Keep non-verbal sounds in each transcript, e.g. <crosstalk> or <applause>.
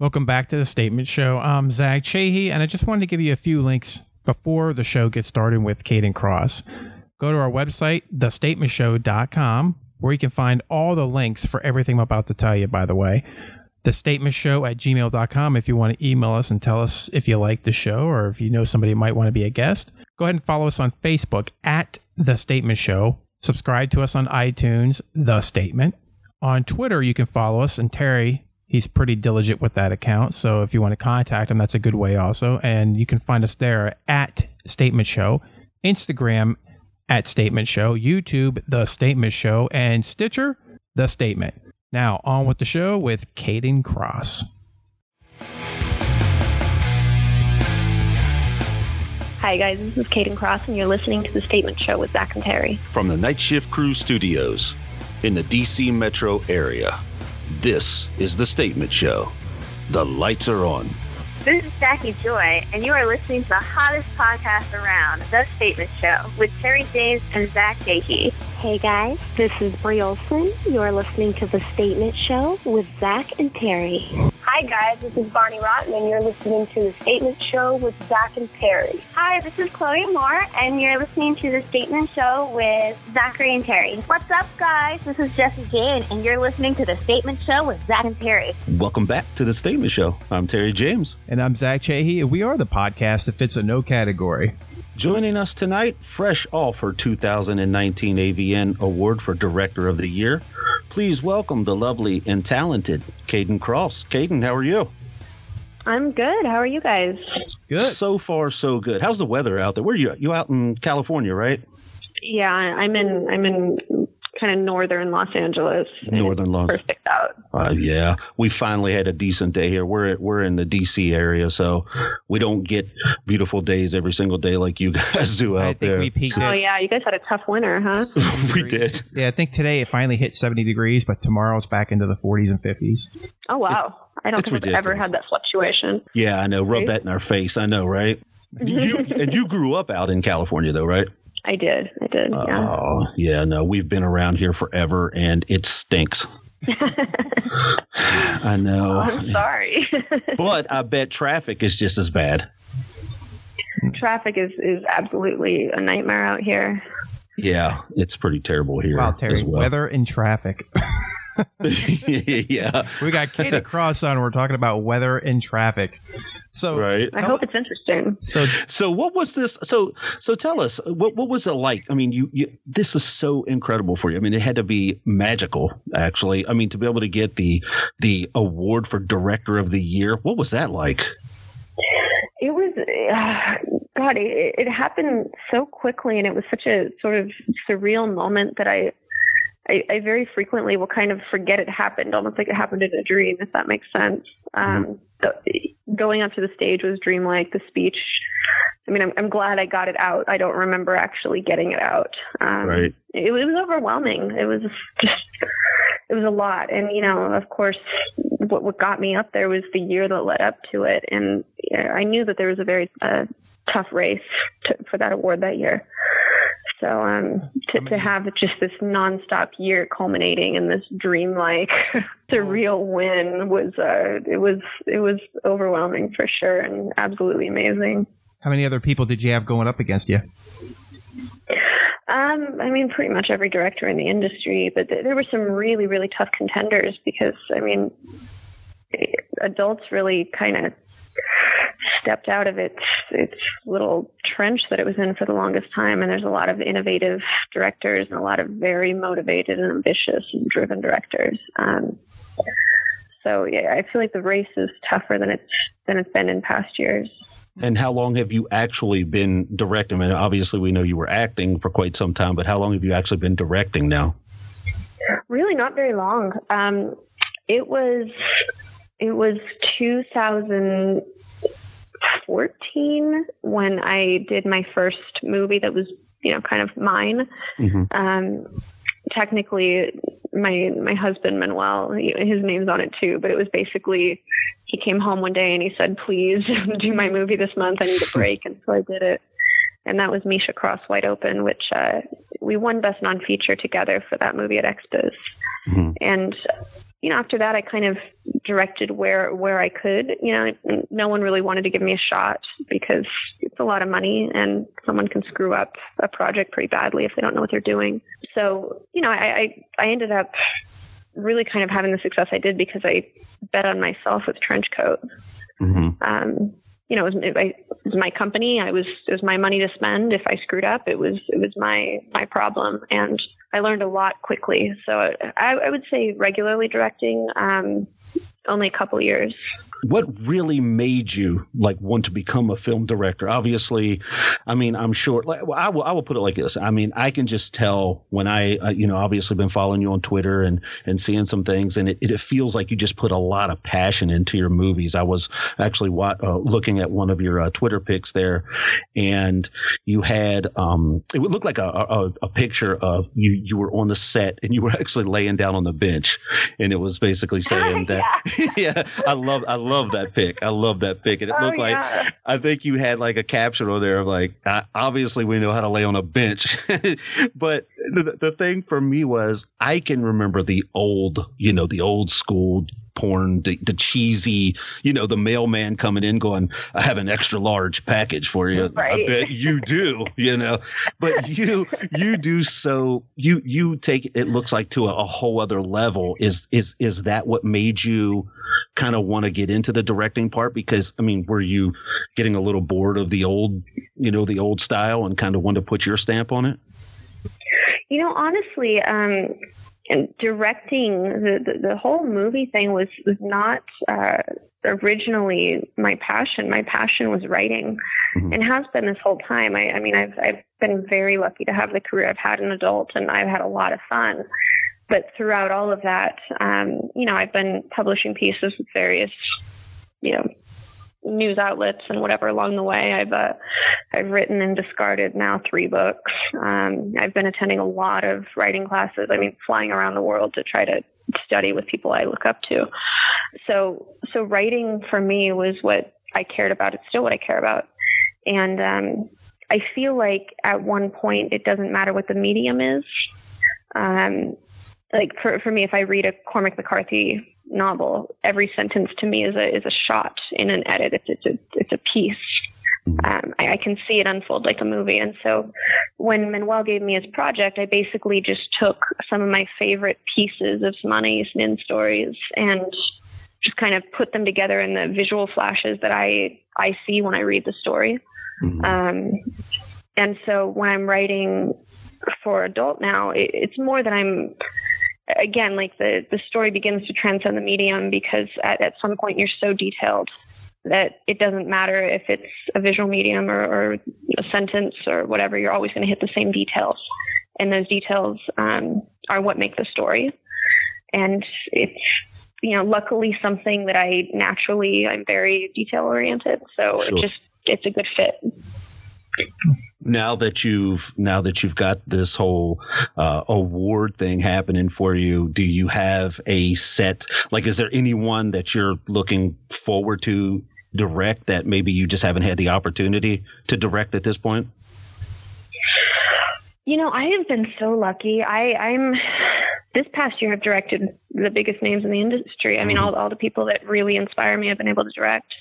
Welcome back to the Statement Show. I'm Zach Chahy, and I just wanted to give you a few links before the show gets started with Kayden Kross. Go to our website, thestatementshow.com, where you can find all the links for everything I'm about to tell you, by the way. The Statement Show at gmail.com if you want to email us and tell us if you like the show or if you know somebody might want to be a guest. Go ahead and follow us on Facebook at The Statement Show. Subscribe to us on iTunes, The Statement. On Twitter, you can follow us, and Terry he's pretty diligent with that account. So if you want to contact him, that's a good way also. And you can find us there at Statement Show, Instagram at Statement Show, YouTube, The Statement Show, and Stitcher, The Statement. Now on with the show with Kayden Kross. Hi guys, this is Kayden Kross, and you're listening to the Statement Show with Zach and Terry. From the Night Shift Crew Studios in the DC metro area. This is The Statement Show. The lights are on. This is Jackie Joy, and you are listening to the hottest podcast around, The Statement Show, with Terry James and Zach Jakey. Hey guys, this is Bree Olson. You are listening to The Statement Show with Zach and Terry. Hi guys, this is Bonnie Rotten, and you're listening to The Statement Show with Zach and Terry. Hi, this is Chloe Amour, and you're listening to The Statement Show with Zachary and Terry. What's up, guys? This is Jesse Jane, and you're listening to The Statement Show with Zach and Terry. Welcome back to The Statement Show. I'm Terry James. And I'm Zach Chahy, and we are the podcast that fits a no category. Joining us tonight, fresh off her 2019 AVN Award for Director of the Year, please welcome the lovely and talented Kayden Kross. Kayden, how are you? I'm good. How are you guys? Good. So far, so good. How's the weather out there? Where are you? You out in California, right? Yeah, I'm in. I'm in kind of northern Los Angeles. Northern Los. Angeles. Perfect out. Uh, yeah, we finally had a decent day here. We're we're in the DC area, so we don't get beautiful days every single day like you <laughs> guys do out I think there. we peaked Oh at yeah, you guys had a tough winter, huh? <laughs> we did. Yeah, I think today it finally hit 70 degrees, but tomorrow it's back into the 40s and 50s. Oh wow, I don't it's think I've ever had that fluctuation. Yeah, I know. Rub that in our face. I know, right? <laughs> you and you grew up out in California, though, right? I did. I did. Yeah. Oh, yeah. No, we've been around here forever, and it stinks. <laughs> I know, oh, I'm sorry. <laughs> but I bet traffic is just as bad. Traffic is is absolutely a nightmare out here. Yeah, it's pretty terrible here Wow, Terry, as well. weather and traffic. <laughs> yeah, we got Kayden Kross on. We're talking about weather and traffic. So, right. I hope it's interesting. so So what was this? So so tell us what what was it like? I mean, you, you this is so incredible for you. I mean, it had to be magical, actually. I mean, to be able to get the the award for director of the year. What was that like? It was, uh, God, it, it happened so quickly, and it was such a sort of surreal moment that I, I, I very frequently will kind of forget it happened, almost like it happened in a dream, if that makes sense. Um, the, going up to the stage was dreamlike. The speech, I mean, I'm, I'm glad I got it out. I don't remember actually getting it out. Um, Right. It, was overwhelming. It was just, it was a lot. And, you know, of course, what, what got me up there was the year that led up to it. And yeah, I knew that there was a very uh, tough race to, for that award that year. So um, to, to have just this nonstop year culminating in this dreamlike, surreal <laughs> win was uh, it was it was overwhelming for sure and absolutely amazing. how many other people did you have going up against you? Um, I mean, pretty much every director in the industry, but th- there were some really, really tough contenders because, I mean, adults really kind of stepped out of its its little trench that it was in for the longest time, and there's a lot of innovative directors and a lot of very motivated and ambitious and driven directors. Um, so yeah, I feel like the race is tougher than it's than it's been in past years. And how long have you actually been directing? I mean, obviously, we know you were acting for quite some time, but how long have you actually been directing now? Really, not very long. Um, it was it was 2014 when I did my first movie that was you know kind of mine. Mhm. Um, technically, my my husband Manuel, his name's on it too, but it was basically he came home one day and he said, "Please <laughs> do my movie this month. I need a <laughs> break," and so I did it. And that was Misha Cross Wide Open, which uh, we won Best Non Feature together for that movie at Expos. Mhm. And you know, after that, I kind of directed where where I could. You know, no one really wanted to give me a shot because it's a lot of money, and someone can screw up a project pretty badly if they don't know what they're doing. So, you know, I I, I ended up really kind of having the success I did because I bet on myself with Trenchcoat. Mm-hmm. Um, you know, it was, it was, my company. I was it was my money to spend. If I screwed up, it was it was my my problem, and I learned a lot quickly. So I, I would say regularly directing, um, only a couple years what really made you like want to become a film director? Obviously, I mean, I'm sure. Like, well, I will. I will put it like this. I mean, I can just tell when I, uh, you know, obviously been following you on Twitter and and seeing some things, and it, it feels like you just put a lot of passion into your movies. I was actually uh, looking at one of your uh, Twitter pics there, and you had um, it would look like a, a, a picture of you. You were on the set and you were <laughs> actually laying down on the bench, and it was basically <laughs> saying that. <laughs> yeah, I love. I love love that pic. I love that pic. And it oh, looked like. I think you had like a caption on there of like, obviously we know how to lay on a bench. <laughs> but the, the thing for me was I can remember the old, you know, the old school porn, the, the, cheesy, you know, the mailman coming in going, I have an extra large package for you. Right. I bet you do, you know, but you, you do so you, you take, it looks like to a, a whole other level. Is, is, is that what made you kind of want to get into the directing part? Because I mean, were you getting a little bored of the old, you know, the old style and kind of want to put your stamp on it? You know, honestly, um, directing the, the, the whole movie thing was was not uh, originally my passion. My passion was writing, mm-hmm. and has been this whole time. I, I mean, I've I've been very lucky to have the career I've had an adult, and I've had a lot of fun. But throughout all of that, um, you know, I've been publishing pieces with various, you know, news outlets and whatever along the way. I've uh, I've written and discarded now three books. Um, I've been attending a lot of writing classes. I mean, flying around the world to try to study with people I look up to. So so writing for me was what I cared about. It's still what I care about, and um, I feel like at one point it doesn't matter what the medium is. Um, like for for me, if I read a Cormac McCarthy novel, every sentence to me is a is a shot in an edit. It's it's a it's a piece. Mm-hmm. Um, I, I, can see it unfold like a movie. And so when Manuel gave me his project, I basically just took some of my favorite pieces of some Anaïs Nin stories and just kind of put them together in the visual flashes that I I see when I read the story. Mm-hmm. Um, and so when I'm writing for adult now, it, it's more that I'm again, like the, the story begins to transcend the medium because at, at some point you're so detailed that it doesn't matter if it's a visual medium or, or a sentence or whatever, you're always going to hit the same details. And those details um, are what make the story. And it's, you know, luckily something that I naturally, I'm very detail oriented. So sure. it just, it's a good fit now that you've now that you've got this whole uh, award thing happening for you do you have a set like is there anyone that you're looking forward to direct that maybe you just haven't had the opportunity to direct at this point? You know i have been so lucky. I i'm this past year i've directed the biggest names in the industry. I mean mm-hmm. all, all the people that really inspire me i've been able to direct.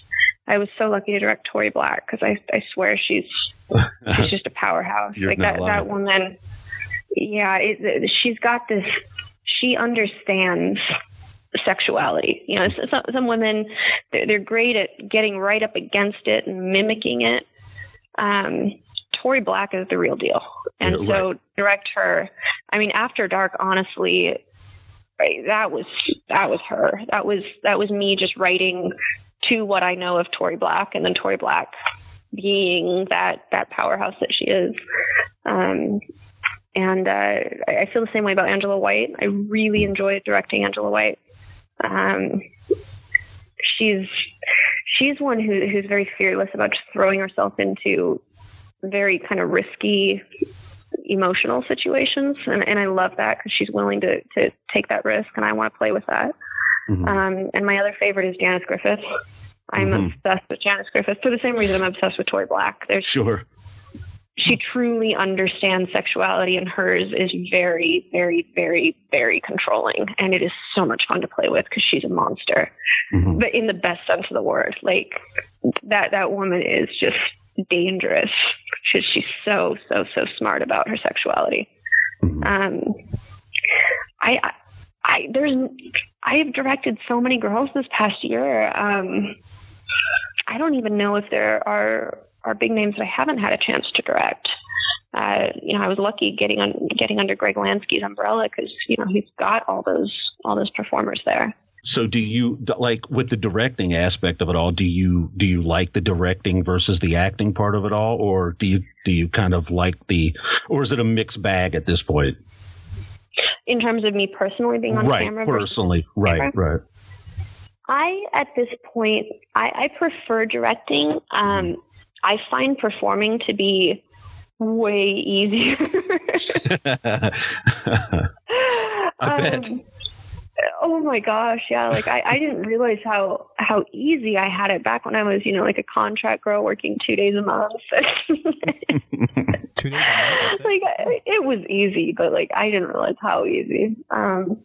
I was so lucky to direct tori black because I, I swear she's she's <laughs> just a powerhouse. You're like that, that woman. Yeah, it, she's got this. She understands sexuality. You know, some, some women they're, they're, great at getting right up against it and mimicking it. Um, Tori Black is the real deal, and right. so direct her. I mean, After Dark, honestly, right, that was that was her. That was that was me just writing to what I know of Tori Black, and then Tori Black being that that powerhouse that she is. Um, and uh, I feel the same way about Angela White. I really enjoy directing Angela White. Um, she's she's one who, who's very fearless about just throwing herself into very kind of risky emotional situations and, and I love that because she's willing to, to take that risk and I want to play with that. Mm-hmm. Um, and my other favorite is Janice Griffith. I'm mm-hmm. obsessed with Janice Griffith for the same reason I'm obsessed with Tori Black. There's sure. she truly understands sexuality and hers is very very very very controlling and it is so much fun to play with because she's a monster Mhm. but in the best sense of the word like that that woman is just dangerous because she's so so so smart about her sexuality Mhm. um i I- I there's I have directed so many girls this past year. Um, I don't even know if there are are big names that I haven't had a chance to direct. Uh, you know, I was lucky getting on getting under Greg Lansky's umbrella because you know he's got all those all those performers there. So do you like with the directing aspect of it all? Do you do you like the directing versus the acting part of it all, or do you do you kind of like the, or is it a mixed bag at this point? In terms of me personally being on right, camera, personally, right, camera? right. I at this point I, I prefer directing. Um, I find performing to be way easier. <laughs> <laughs> <laughs> I bet. Oh my gosh, yeah. Like I, I didn't realize how how easy I had it back when I was, you know, like a contract girl working two days a month. <laughs> Two days. a month, it. like it was easy, but like I didn't realize how easy. Um,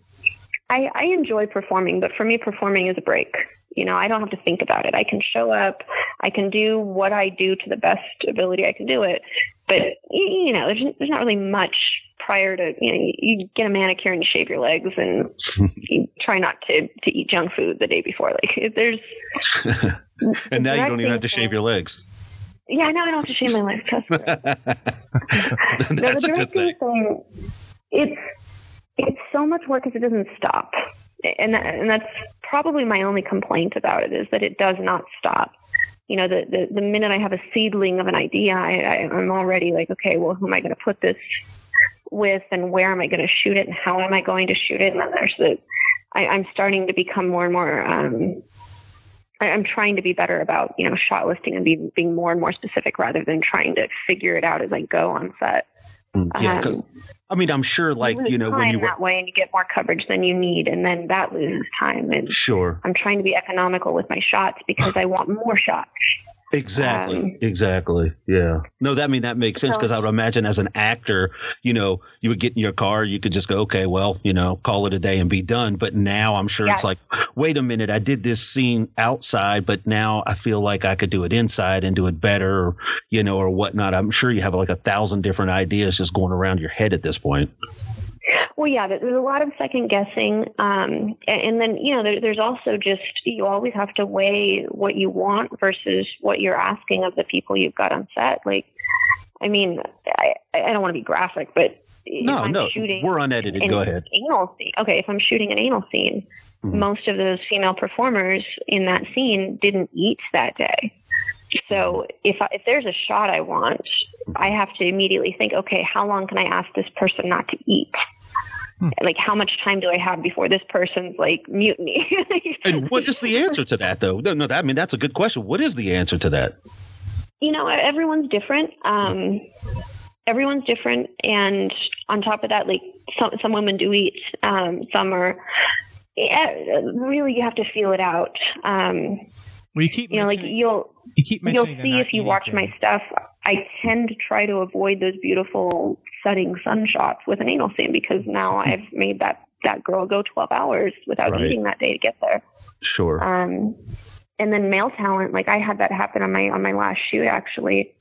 I I enjoy performing, but for me, performing is a break. You know, I don't have to think about it. I can show up, I can do what I do to the best ability I can do it. But you know, there's there's not really much prior to you know you get a manicure and you shave your legs and <laughs> you try not to to eat junk food the day before. Like there's <laughs> and now you don't even have to shave your legs. yeah, now I don't have to shave my legs. Trust me. <laughs> No, That's the a good thing. thing, it's it's so much work because it doesn't stop, and that, and that's probably my only complaint about it is that it does not stop. You know, the the, the minute I have a seedling of an idea, I, I, I'm already like, okay, well, who am I going to put this with, and where am I going to shoot it, and how am I going to shoot it? And then there's the, I, I'm starting to become more and more. Um, I- I'm trying to be better about, you know, shot listing and be, being more and more specific rather than trying to figure it out as I go on set. Mm, Yeah, 'cause- Um, I mean, I'm sure, like lose you know, when you were that way and you get more coverage than you need, and then that loses time. And sure, I'm trying to be economical with my shots because I want more shots. Exactly. Um, exactly. Yeah. No, that I mean that makes sense So- because I would imagine as an actor, you know, you would get in your car, you could just go, okay, well, you know, call it a day and be done. But now I'm sure it's like, wait a minute, I did this scene outside, but now I feel like I could do it inside and do it better, or, you know, or whatnot. I'm sure you have like a thousand different ideas just going around your head at this point. Well, yeah, there's a lot of second guessing, um, and, then you know there, there's also just you always have to weigh what you want versus what you're asking of the people you've got on set. Like, I mean, I, I don't want to be graphic, but No, no, shooting we're unedited. Go ahead. Anal scene. Okay, if I'm shooting an anal scene, Mhm. most of those female performers in that scene didn't eat that day. So if I, if there's a shot I want, I have to immediately think, okay, how long can I ask this person not to eat? <laughs> Like, how much time do I have before this person's like mutiny? <laughs> And what is the answer to that, though? No, no, that, I mean that's a good question. What is the answer to that? you know, everyone's different. Um, everyone's different, and on top of that, like some some women do eat, um, some are. Yeah, really, you have to feel it out. Um, Well, you keep you know, like you'll you keep you'll see if you watch thing. my stuff. I tend to try to avoid those beautiful setting sun shots with an anal scene because now <laughs> I've made that that girl go 12 hours without Right. eating that day to get there. Sure. Um, and then male talent, like I had that happen on my on my last shoot. Actually,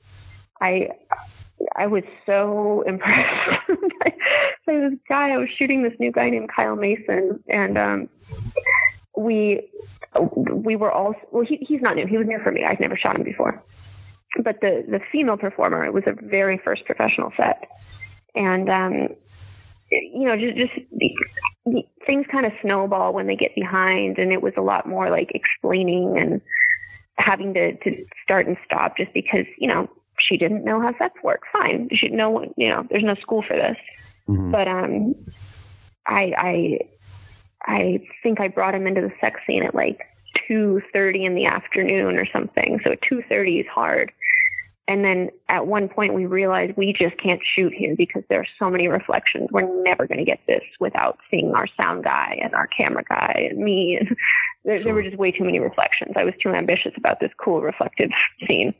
I I was so <laughs> impressed. by this guy, I was shooting this new guy named Kyle Mason, and um, we we were all well. He, he's not new. He was new for me. I'd never shot him before. But the the female performer, it was a very first professional set, and um, you know, just, just the- things kind of snowball when they get behind, and it was a lot more like explaining and having to to start and stop just because you know she didn't know how sex worked. Fine, she know what you know. There's no school for this, Mhm. but um, I I I think I brought him into the sex scene at like two thirty in the afternoon or something. So two thirty is hard. And then at one point we realized we just can't shoot here because there are so many reflections. We're never going to get this without seeing our sound guy and our camera guy and me. And <laughs> there, there were just way too many reflections. I was too ambitious about this cool reflective scene.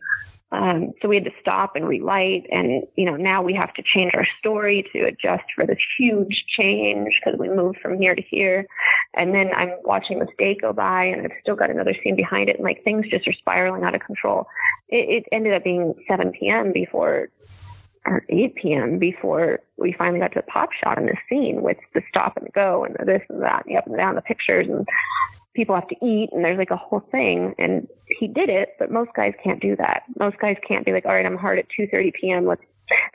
Um, so we had to stop and relight. And, you know, now we have to change our story to adjust for this huge change because we moved from here to here. And then I'm watching this day go by and I've still got another scene behind it. And like things just are spiraling out of control. It, it ended up being 7 p.m. before or 8 p.m. before we finally got to the pop shot in this scene with the stop and go and the this and that and the up and down, the pictures and people have to eat and there's like a whole thing. And he did it but most guys can't do that. Most guys can't be like all right i'm hard at 2.30 p.m let's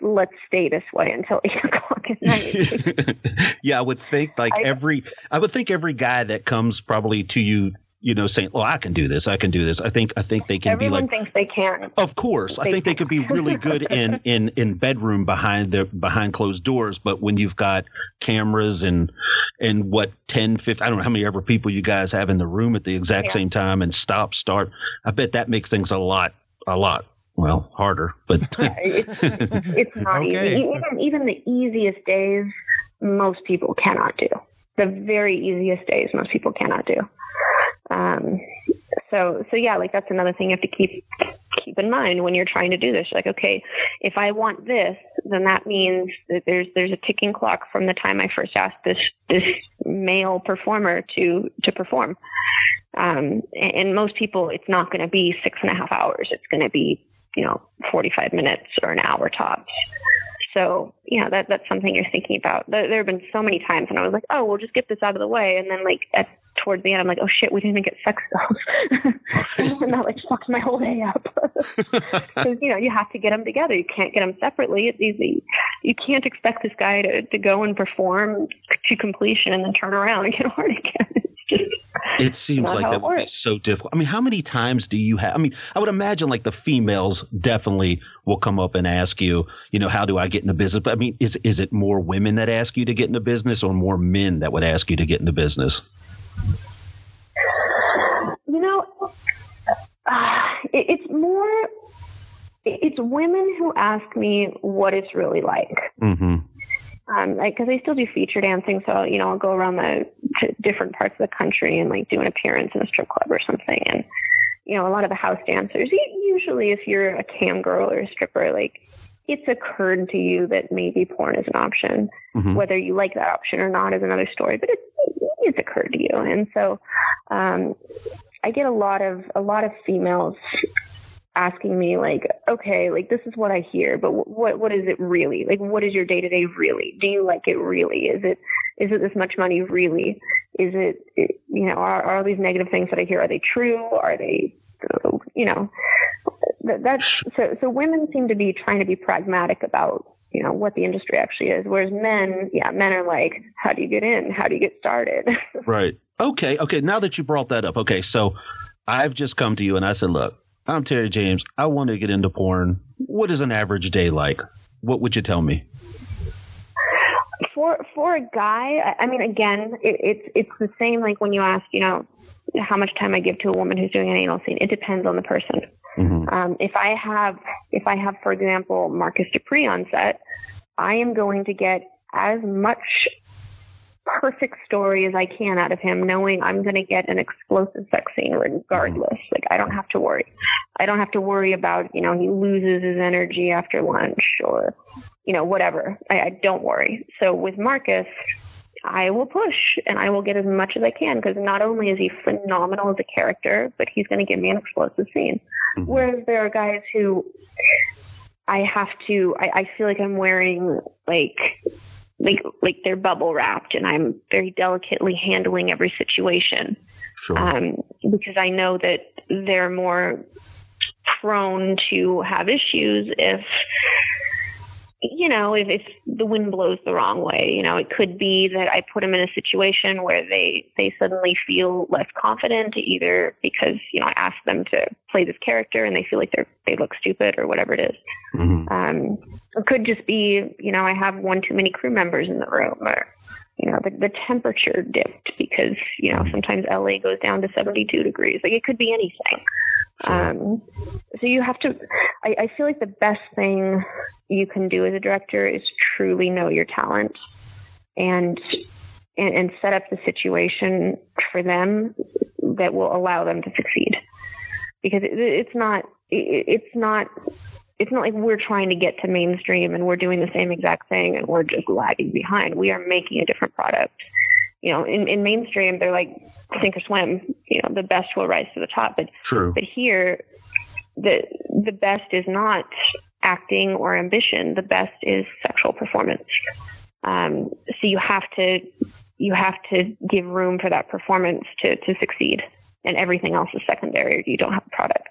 let's stay this way until <laughs> 8 o'clock at night. <laughs> Yeah i would think like I, every i would think every guy that comes probably to you you know, saying, "Oh, I can do this. I can do this." I think I think they can Everyone be like. Everyone thinks they can. Of course, they I think can. they could be really good in <laughs> in in bedroom behind the behind closed doors. But when you've got cameras and and what 10, 15, I don't know how many ever people you guys have in the room at the exact yeah. same time and stop start. I bet that makes things a lot a lot well harder. But <laughs> it's, it's not okay. easy. Even even the easiest days, most people cannot do. The very easiest days, most people cannot do. Um, so, so yeah, like that's another thing you have to keep keep in mind when you're trying to do this. Like, okay, if I want this, then that means that there's there's a ticking clock from the time I first asked this this male performer to to perform. Um, and, and most people, it's not going to be six and a half hours. It's going to be you know 45 minutes or an hour tops. So, you know, that that's something you're thinking about. There, have been so many times when I was like, oh, we'll just get this out of the way. And then, like, at towards the end, I'm like, oh shit, we didn't even get sex dolls. <laughs> and that like fucks my whole day up. <laughs> Because, you know, you have to get them together. You can't get them separately. It's easy. You can't expect this guy to, to go and perform to completion and then turn around and get hard <laughs> again. It seems like that would be so difficult. I mean, how many times do you have? I mean, I would imagine like the females definitely will come up and ask you, you know, how do I get in the business? But I mean, is is it more women that ask you to get in the business, or more men that would ask you to get in the business? You know, uh, it, it's more. It's women who ask me what it's really like. Mm-hmm um, like because I still do feature dancing, so you know I'll go around the different parts of the country and like do an appearance in a strip club or something, and you know a lot of the house dancers. Usually, if you're a cam girl or a stripper, like it's occurred to you that maybe porn is an option. Mm-hmm. Whether you like that option or not is another story, but it's it's occurred to you, and so um, I get a lot of a lot of females asking me like, okay, like this is what I hear, but what what is it really? Like, what is your day to day really? Do you like it really? Is it is it this much money really? Is it you know are, are all these negative things that I hear are they true? Are they you know that, that's so so women seem to be trying to be pragmatic about you know what the industry actually is whereas men yeah men are like how do you get in how do you get started <laughs> right okay okay now that you brought that up okay so i've just come to you and i said look I'm Terry James. I want to get into porn. What is an average day like? What would you tell me? For for a guy, I mean, again, it, it's it's the same. Like when you ask, you know, how much time I give to a woman who's doing an anal scene. It depends on the person. Mm-hmm. Um, if I have, if I have, for example, Marcus Dupree on set, I am going to get as much perfect story as I can out of him, knowing I'm going to get an explosive sex scene regardless. Mm-hmm. Like I don't have to worry. I don't have to worry about you know he loses his energy after lunch or you know whatever. I, I don't worry. So with Marcus. I will push and I will get as much as I can because not only is he phenomenal as a character, but he's going to give me an explosive scene. Mm-hmm. Whereas there are guys who I have to, I, I feel like I'm wearing like like like they're bubble wrapped and I'm very delicately handling every situation. Sure. Um, because I know that they're more prone to have issues if you know, if, if the wind blows the wrong way, you know, it could be that I put them in a situation where they, they suddenly feel less confident either because, you know, I ask them to play this character and they feel like they're, they look stupid or whatever it is. Mm-hmm. Um, it could just be, you know, I have one too many crew members in the room or, you know, the, the temperature dipped because, you know, sometimes LA goes down to 72 degrees. Like it could be anything. Um, so you have to, I, I feel like the best thing you can do as a director is truly know your talent and, and, and set up the situation for them that will allow them to succeed. Because it, it's not, it, it's not it's not like we're trying to get to mainstream and we're doing the same exact thing and we're just lagging behind. We are making a different product. You know, in, in mainstream, they're like sink or swim. You know, the best will rise to the top. But True. but here, the the best is not acting or ambition. The best is sexual performance. Um, so you have to you have to give room for that performance to to succeed, and everything else is secondary. You don't have a product.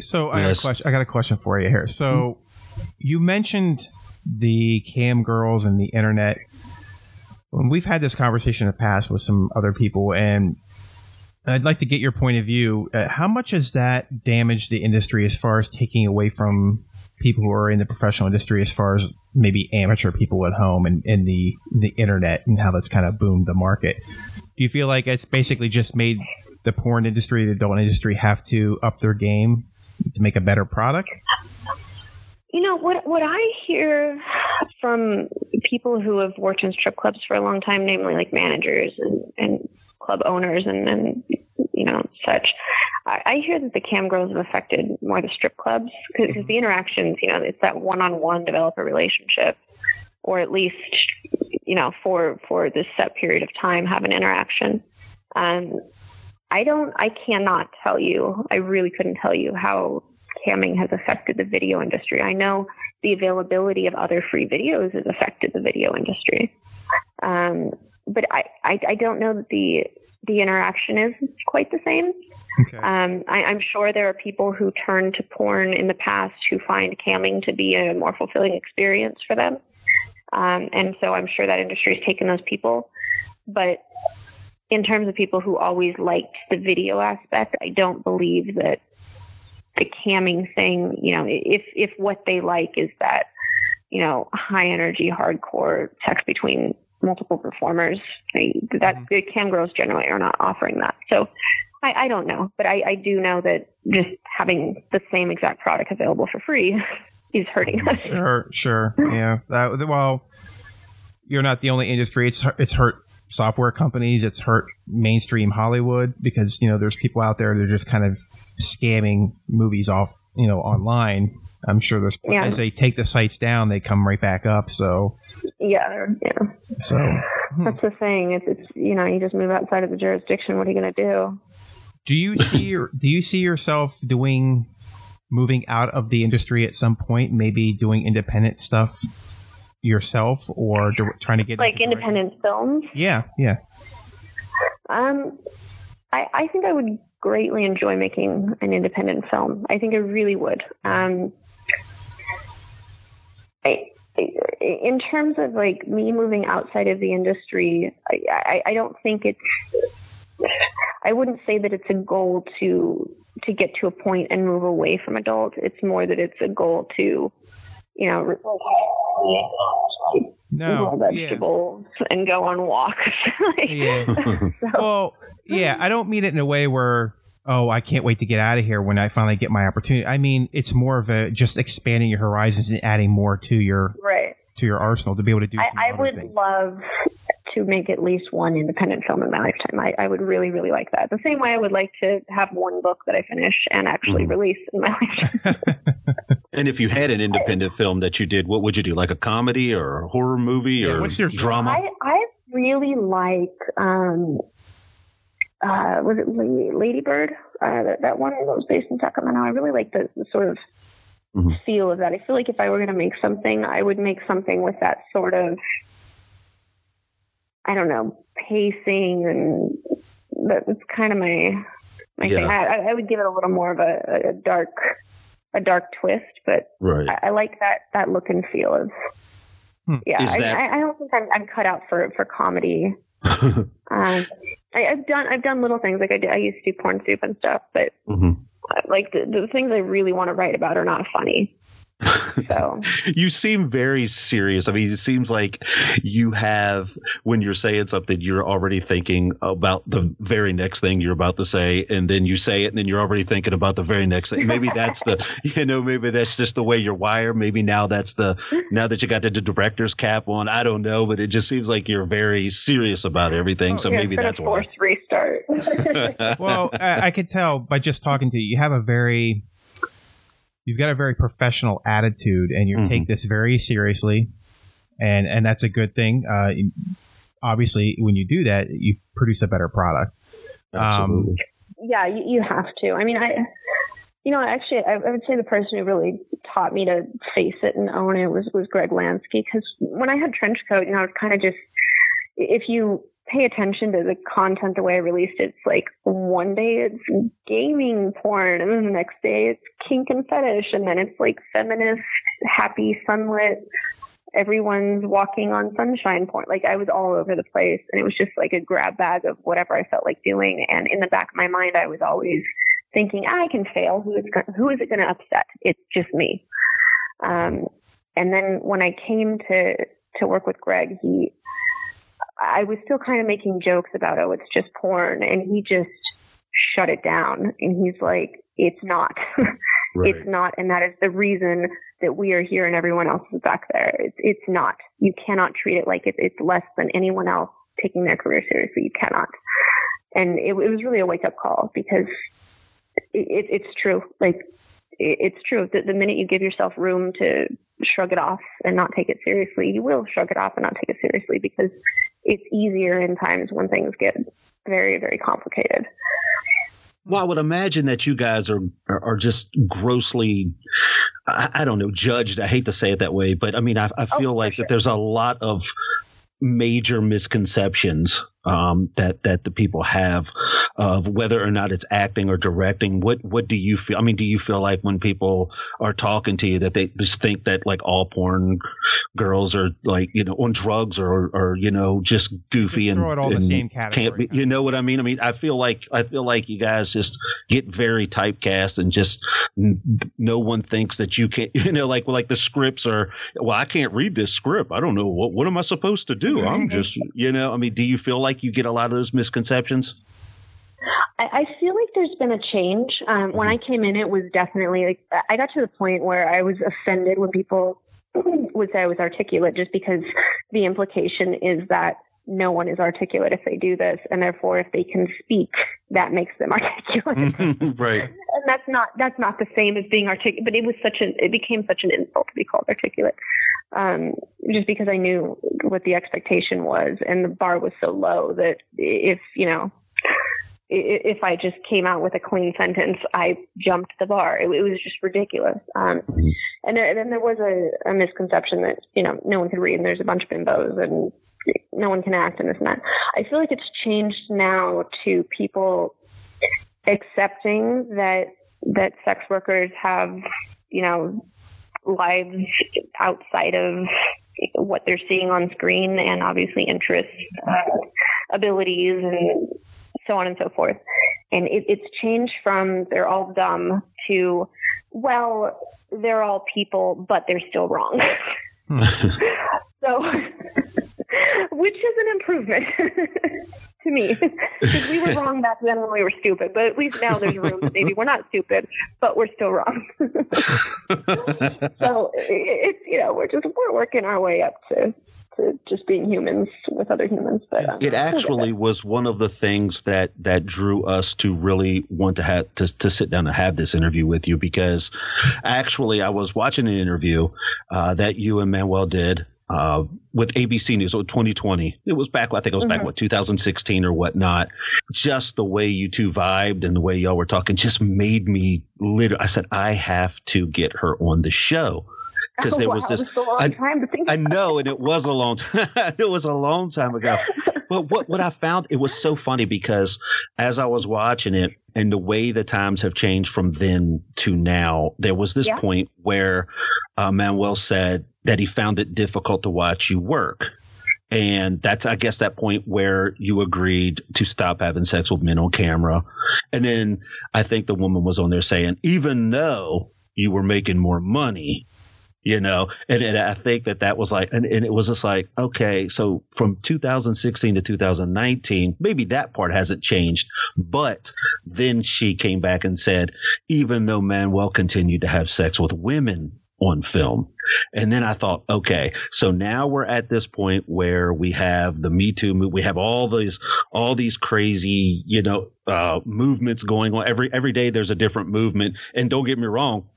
So I got a question. I got a question for you here. So you mentioned the cam girls and the internet. When we've had this conversation in the past with some other people, and I'd like to get your point of view. Uh, how much has that damaged the industry as far as taking away from people who are in the professional industry, as far as maybe amateur people at home and, and the the internet and how that's kind of boomed the market? Do you feel like it's basically just made the porn industry, the adult industry, have to up their game to make a better product? You know what? What I hear from people who have worked in strip clubs for a long time, namely like managers and, and club owners and, and you know such, I, I hear that the cam girls have affected more the strip clubs because the interactions, you know, it's that one-on-one developer relationship, or at least you know for for this set period of time have an interaction. Um, I don't. I cannot tell you. I really couldn't tell you how camming has affected the video industry. I know the availability of other free videos has affected the video industry, um, but I, I I don't know that the the interaction is quite the same. Okay. Um, I, I'm sure there are people who turn to porn in the past who find camming to be a more fulfilling experience for them. Um, and so I'm sure that industry has taken those people. But in terms of people who always liked the video aspect, I don't believe that the camming thing, you know, if, if what they like is that, you know, high energy, hardcore sex between multiple performers, I, that mm-hmm. the cam girls generally are not offering that. So I, I don't know, but I, I do know that just having the same exact product available for free <laughs> is hurting us. Sure, sure. Yeah. That, well, you're not the only industry. It's it's hurt software companies. It's hurt mainstream Hollywood because you know there's people out there that are just kind of scamming movies off you know online. I'm sure there's Yeah. as they take the sites down, they come right back up. So Yeah, yeah. so hmm. That's the thing. It's, it's you know, you just move outside of the jurisdiction. What are you going to do? do you see your, <laughs> do you see yourself doing moving out of the industry at some point? Maybe doing independent stuff yourself or do, trying to get Like independent films. Yeah, yeah. Um, I, I think I would greatly enjoy making an independent film. I think I really would. Um, I, in terms of like me moving outside of the industry, I, I, I don't think it's. I wouldn't say that it's a goal to to get to a point and move away from adult. It's more that it's a goal to, you know, No, grow yeah. vegetables and go on walks. <laughs> Like, Yeah. <laughs> so- Well, yeah, I don't mean it in a way where oh, I can't wait to get out of here when I finally get my opportunity. I mean, it's more of a just expanding your horizons and adding more to your right. to your arsenal to be able to do. I, I would things. love to make at least one independent film in my lifetime. I, I would really, really like that. The same way I would like to have one book that I finish and actually Mhm. release in my <laughs> lifetime. And if you had an independent film that you did, what would you do? Like a comedy or a horror movie Yeah, or what's your drama? I, I really like, um, uh, was it La- Lady Bird? Uh, that, that one that was based in Sacramento. I really like the, the sort of Mhm. feel of that. I feel like if I were going to make something, I would make something with that sort of, I don't know, pacing and that's kind of my my thing. Yeah. I, I- I would give it a little more of a, a dark a dark twist, but right. I, I like that that look and feel of. Hmm. Yeah, I, that- I, I don't think I'm, I'm cut out for for comedy. <laughs> Um, I, I've done I've done little things like I did, I used to do porn soup and stuff, but Mhm. uh, like the, the things I really want to write about are not funny. <laughs> So you seem very serious. I mean, it seems like you have, when you're saying something, you're already thinking about the very next thing you're about to say, and then you say it, and then you're already thinking about the very next thing. Maybe that's the, <laughs> you know, maybe that's just the way you're wired. Maybe now that's the, now that you got the, director's cap on, I don't know, but it just seems like you're very serious about everything. Oh, so yeah, maybe it's been that's a why. forced restart. <laughs> well, I, I could tell by just talking to you, you have a very you've got a very professional attitude, and you Mhm. take this very seriously, and and that's a good thing. Uh, obviously, when you do that, you produce a better product. Um, Absolutely. yeah, you, you have to. I mean, I, you know, actually, I, I would say the person who really taught me to face it and own it was was Greg Lansky. Because when I had trench coat, you know, it's kind of just if you pay attention to the content the way I released it, it's like one day it's gaming porn, and then the next day it's kink and fetish, and then it's like feminist, happy, sunlit. Everyone's walking on sunshine porn. Like I was all over the place, and it was just like a grab bag of whatever I felt like doing. And in the back of my mind, I was always thinking, I can fail. Who is go- who is it going to upset? It's just me. Um, and then when I came to to work with Greg, he I was still kind of making jokes about oh, it's just porn, and he just shut it down. And he's like, it's not. <laughs> right. It's not, and that is the reason that we are here and everyone else is back there. It's, it's not. You cannot treat it like it's, it's less than anyone else taking their career seriously. You cannot. And it, it was really a wake up call because it, it, it's true. Like it's true that the minute you give yourself room to shrug it off and not take it seriously, you will shrug it off and not take it seriously because it's easier in times when things get very, very complicated. Well, I would imagine that you guys are are, just grossly, I, I don't know, judged. I hate to say it that way, but I mean, I, I Oh, feel for like sure. that there's a lot of major misconceptions um, that that the people have of whether or not it's acting or directing. What what do you feel? I mean, do you feel like when people are talking to you that they just think that like all porn girls are like you know on drugs or or you know just goofy Just and, it all in the and can't be, you know what I mean? I mean, I feel like I feel like you guys just get very typecast and just n- no one thinks that you can. <laughs> You know, like like the scripts are. Well, I can't read this script. I don't know what what am I supposed to do. I'm just you know. I mean, do you feel like you get a lot of those misconceptions? I, I feel like there's been a change. Um, when I came in, it was definitely like I got to the point where I was offended when people <clears throat> would say I was articulate, just because the implication is that no one is articulate if they do this, and therefore, if they can speak, that makes them <laughs> articulate. <laughs> right. and that's not that's not the same as being articulate. But it was such an it became such an insult to be called articulate, um, just because I knew what the expectation was, and the bar was so low that if you know if I just came out with a clean sentence, I jumped the bar. It, it was just ridiculous. Um, and then then there was a, a misconception that you know no one could read, and there's a bunch of bimbos, and no one can act, and this and that. I feel like it's changed now to people accepting that that sex workers have you know lives outside of what they're seeing on screen and obviously interests uh, abilities and so on and so forth and it, it's changed from they're all dumb to well they're all people but they're still wrong <laughs> <laughs> so which is an improvement <laughs> to me. Because we were wrong back then when we were stupid but at least now there's room. That maybe we're not stupid but we're still wrong. So it's you know we're just we're working our way up to to just being humans with other humans but um, It actually was one of the things that that drew us to really want to have to, to sit down and have this interview with you because actually I was watching an interview uh, that you and Manuel did uh, with ABC News, so 2020. It was back, I think it was back, Mhm. what, 2016 or whatnot. Just the way you two vibed and the way y'all were talking just made me literally, I said, I have to get her on the show. Because oh, there wow, was this, was I- time to think I know, and it was a long time. <laughs> it was a long time ago. <laughs> But what what I found it was so funny because as I was watching it, and the way the times have changed from then to now, there was this Yeah. point where uh, Manuel said that he found it difficult to watch you work. And that's, I guess, that point where you agreed to stop having sex with men on camera. And then I think the woman was on there saying, even though you were making more money, you know and, and i think that that was like and, and it was just like okay so from 2016 to 2019 maybe that part hasn't changed but then she came back and said even though manuel continued to have sex with women on film. And then i thought okay so now we're at this point where we have the me too we have all these all these crazy you know uh movements going on. Every every day there's a different movement. And don't get me wrong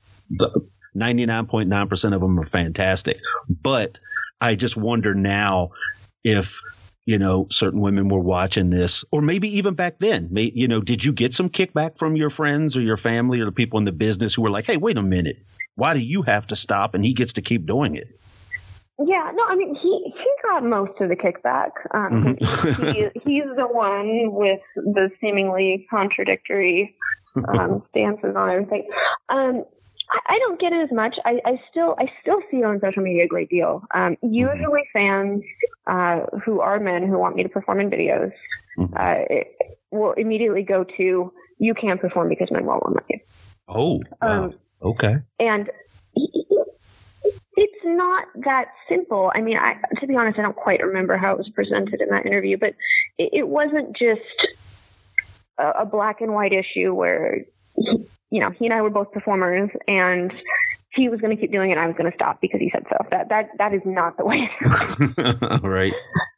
Ninety nine point nine percent of them are fantastic, but I just wonder now if you know certain women were watching this, or maybe even back then. You know, did you get some kickback from your friends or your family or the people in the business who were like, "Hey, wait a minute, why do you have to stop and he gets to keep doing it?" Yeah, no, I mean he he got most of the kickback. Um, Mhm. he, he's the one with the seemingly contradictory um, <laughs> stances on everything. Um, I, I don't get it as much. I, I still I still see it on social media a great deal. Um, usually fans uh, who are men who want me to perform in videos Mhm. uh, it, will immediately go to you can't perform because men won't let you. Oh, wow. Um, okay. and it's not that simple. I mean, I, to be honest, I don't quite remember how it was presented in that interview, but it, it wasn't just a, a black and white issue where, he, you know, he and I were both performers and he was going to keep doing it and I was going to stop because he said so. That, that, that is not the way it <laughs> right.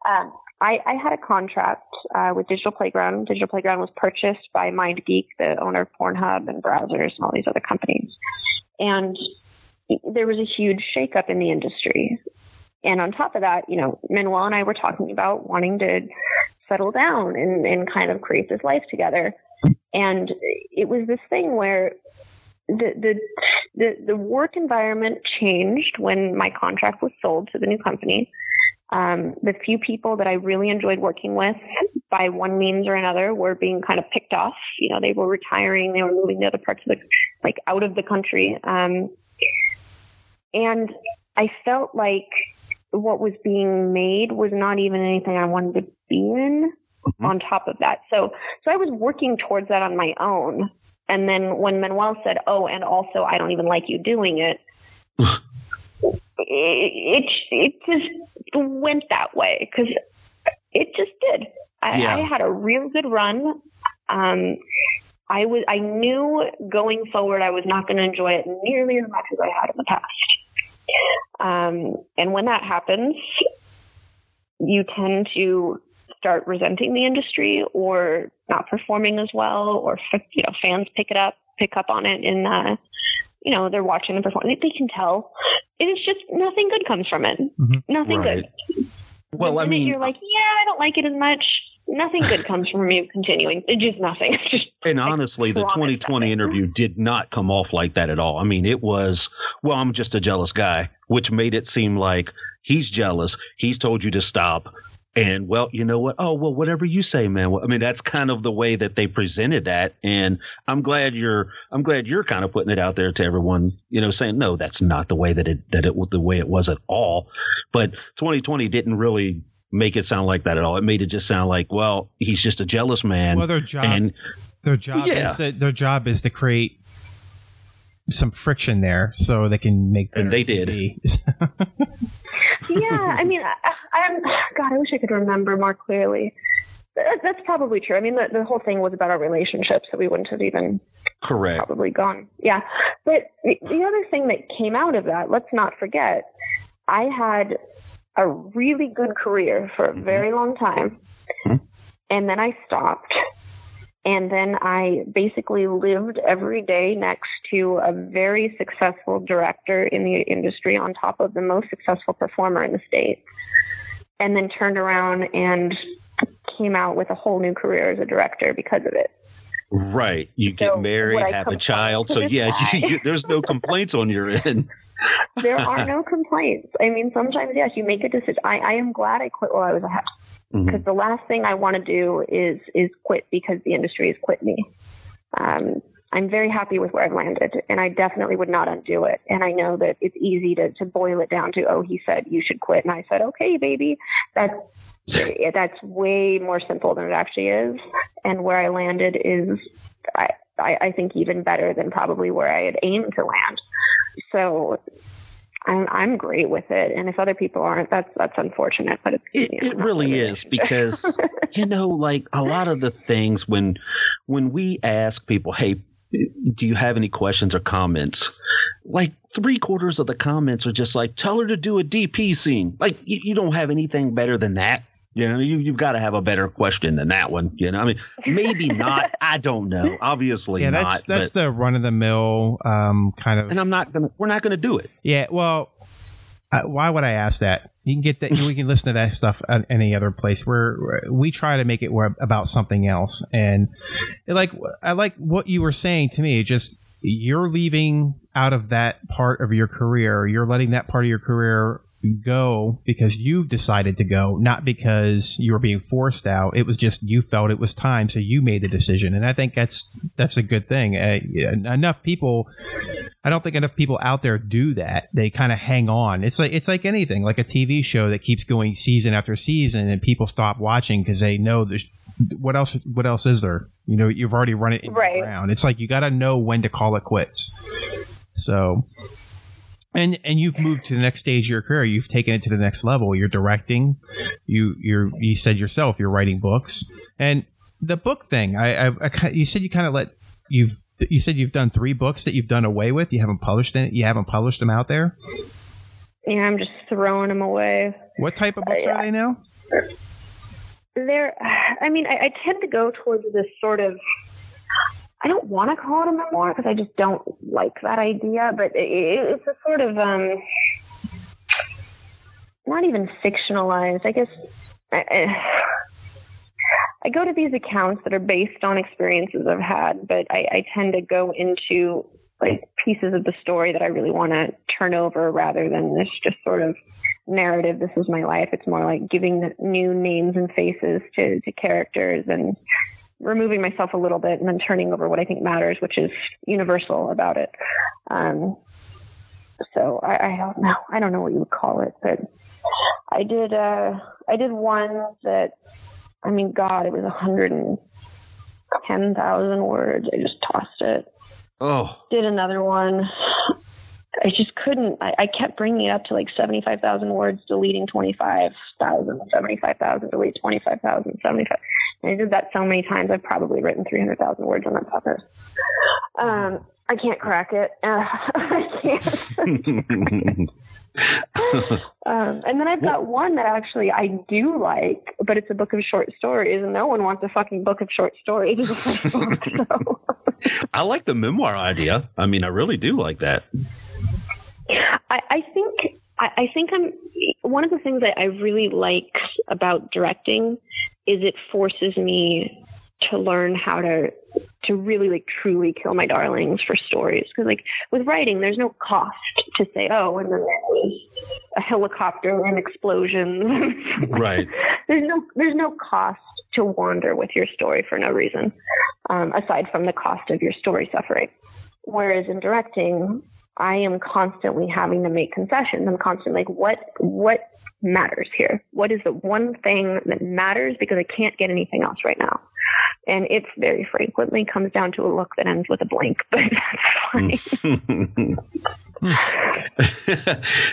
um, I, I had a contract uh, with Digital Playground. Digital Playground was purchased by MindGeek, the owner of Pornhub and Brazzers and all these other companies. And there was a huge shakeup in the industry. And on top of that, you know, Manuel and I were talking about wanting to settle down and, and kind of create this life together. And it was this thing where the, the the the work environment changed when my contract was sold to the new company. Um, the few people that I really enjoyed working with, by one means or another, were being kind of picked off. You know, they were retiring, they were moving to other parts of the, like out of the country, um, and I felt like what was being made was not even anything I wanted to be in. Mhm. On top of that, so so I was working towards that on my own. And then when Manuel said, "Oh, and also I don't even like you doing it," <laughs> it, it just went that way because it just did. I, Yeah. I had a real good run. Um, I was I knew going forward I was not going to enjoy it nearly as much as I had in the past. Um, and when that happens, you tend to start resenting the industry or not performing as well, or you know fans pick it up, pick up on it, and uh, you know they're watching the performance. They can tell. It is just nothing good comes from it. Mhm. Nothing Right. good. Well, I mean, you're like, yeah, I don't like it as much. Nothing good comes from you continuing. It just nothing. <laughs> Just And honestly, the 2020 that. interview did not come off like that at all. I mean, it was, well, I'm just a jealous guy, which made it seem like he's jealous. He's told you to stop. And well, you know what? Oh, well, whatever you say, man. Well, I mean, that's kind of the way that they presented that. And I'm glad you're, I'm glad you're kind of putting it out there to everyone, you know, saying, no, that's not the way that it, that it was the way it was at all. But 2020 didn't really make it sound like that at all. It made it just sound like, well, he's just a jealous man. Well, their job, and their job Yeah. is to, their job is to create some friction there so they can make And better they did. <laughs> Yeah, I mean, I, I'm God. I wish I could remember more clearly. That's probably true. I mean, the, the whole thing was about our relationship, so we wouldn't have even correct. probably gone. Yeah, but the, the other thing that came out of that, let's not forget, I had a really good career for a very long time, Mhm. and then I stopped. And then I basically lived every day next to a very successful director in the industry on top of the most successful performer in the state. And then turned around and came out with a whole new career as a director because of it. Right. You get So, married, have a child. So yeah, <laughs> you, you, there's no complaints on your end. There are <laughs> no complaints. I mean, sometimes, yes, you make a decision. I, I am glad I quit while I was ahead because the last thing I want to do is is quit because the industry has quit me. Um, I'm very happy with where I've landed, and I definitely would not undo it. And I know that it's easy to, to boil it down to, oh, he said you should quit, and I said, okay, baby. That's <laughs> that's way more simple than it actually is. And where I landed is, I, I, I think, even better than probably where I had aimed to land. So I'm I'm great with it. And if other people aren't, that's that's unfortunate. But it's, It, you know, it really is because <laughs> you know, like a lot of the things when when we ask people, "Hey, do you have any questions or comments?" Like three quarters of the comments are just like, "Tell her to do a DP scene." Like you, you don't have anything better than that. You know, you, you've got to have a better question than that one. You know, I mean, maybe not. <laughs> I don't know. Obviously yeah, that's not. that's but- the run of the mill um, kind of. and I'm not gonna. We're not gonna do it. Yeah, well, uh, why would I ask that? You can get that. we can listen to that stuff at any other place. Where where we try to make it about something else, and like I like what you were saying to me. Just you're leaving out of that part of your career. You're letting that part of your career go because you've decided to go, not because you were being forced out. It was just you felt it was time, so you made the decision, and I think that's that's a good thing. Uh, enough people I don't think enough people out there do that. They kind of hang on. It's like it's like anything, like a TV show that keeps going season after season, and people stop watching because they know there's what else. What else is there? You know, you've already run it Right. the. It's like you got to know when to call it quits. So, and and you've moved to the next stage of your career. You've taken it to the next level. You're directing. You you're you said yourself you're writing books and the book thing. I, I, I you said you kind of let you've you said you've done three books that you've done away with. You haven't published it. You haven't published them out there. Yeah, I'm just throwing them away. What type of books Uh, are they now? They're, I mean, I, I tend to go towards this sort of. I don't want to call it a memoir because I just don't like that idea, but it, it, it's a sort of um, not even fictionalized. I guess I, I- I go to these accounts that are based on experiences I've had, but I, I tend to go into like pieces of the story that I really want to turn over rather than this just sort of narrative. This is my life. It's more like giving new names and faces to, to characters and removing myself a little bit and then turning over what I think matters, which is universal about it. Um, so I, I don't know. I don't know what you would call it, but I did. Uh, I did one that. I mean, God, it was a hundred and ten thousand words. I just tossed it Oh, did another one. I just couldn't. I, I kept bringing it up to like 75,000 words, deleting 25,000, 75,000, delete 25,000, 75. And I did that so many times, I've probably written 300,000 words on that puppet. Um, I can't crack it. Uh, <laughs> I can't. <laughs> Um, and then I've got one that actually I do like, but it's a book of short stories, and no one wants a fucking book of short stories. as a first book, so. I like the memoir idea. I mean, I really do like that. I, I think I, I think I'm one of the things that I really like about directing is it forces me to learn how to to really like truly kill my darlings for stories. Because like with writing there's no cost to say oh and then there was a helicopter and explosions. <laughs> Right. there's no there's no cost to wander with your story for no reason um, aside from the cost of your story suffering. Whereas in directing i am constantly having to make concessions. I'm constantly like what what matters here? What is the one thing that matters? Because i can't get anything else right now. And it very frequently comes down to a look that ends with a blank <laughs> but that's fine. <laughs>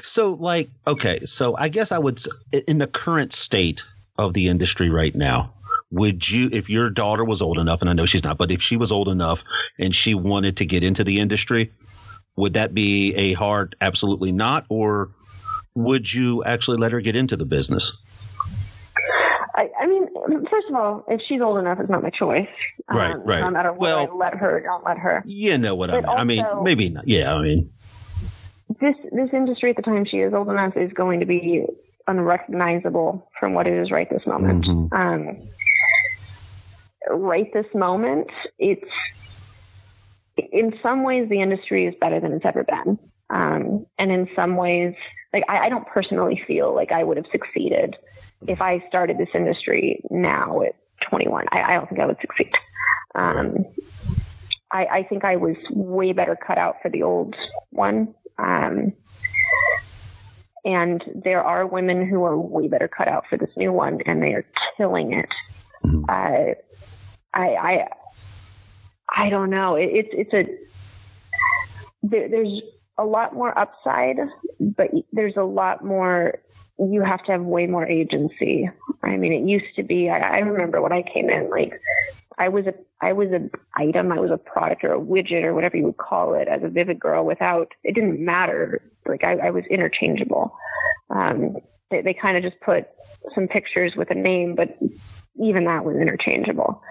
So, like, okay, so I guess I would, in the current state of the industry right now, would you, if your daughter was old enough, and I know she's not, but if she was old enough and she wanted to get into the industry, would that be a hard absolutely not? Or would you actually let her get into the business? I, I mean, first of all, if she's old enough, it's not my choice. Right, Um, right. No matter what Well- I let her, or don't let her. You know what I mean. But I mean, maybe not. Yeah, I mean, This this industry at the time she is old enough is going to be unrecognizable from what it is right this moment. Mhm. Um, right this moment, it's in some ways the industry is better than it's ever been. Um, and in some ways, like I, I don't personally feel like I would have succeeded if I started this industry now at 21. I, I don't think I would succeed. Um, I, I think I was way better cut out for the old one. Um, and there are women who are way better cut out for this new one, and they are killing it. Mhm. Uh, I, I, I don't know. It, it's it's a there, there's a lot more upside, but there's a lot more. You have to have way more agency. I mean, it used to be. I, I remember when I came in, like I was a I was a item, I was a product or a widget or whatever you would call it as a Vivid girl. Without it didn't matter. Like I, I was interchangeable. Um, they, they kind of just put some pictures with a name, but even that was interchangeable.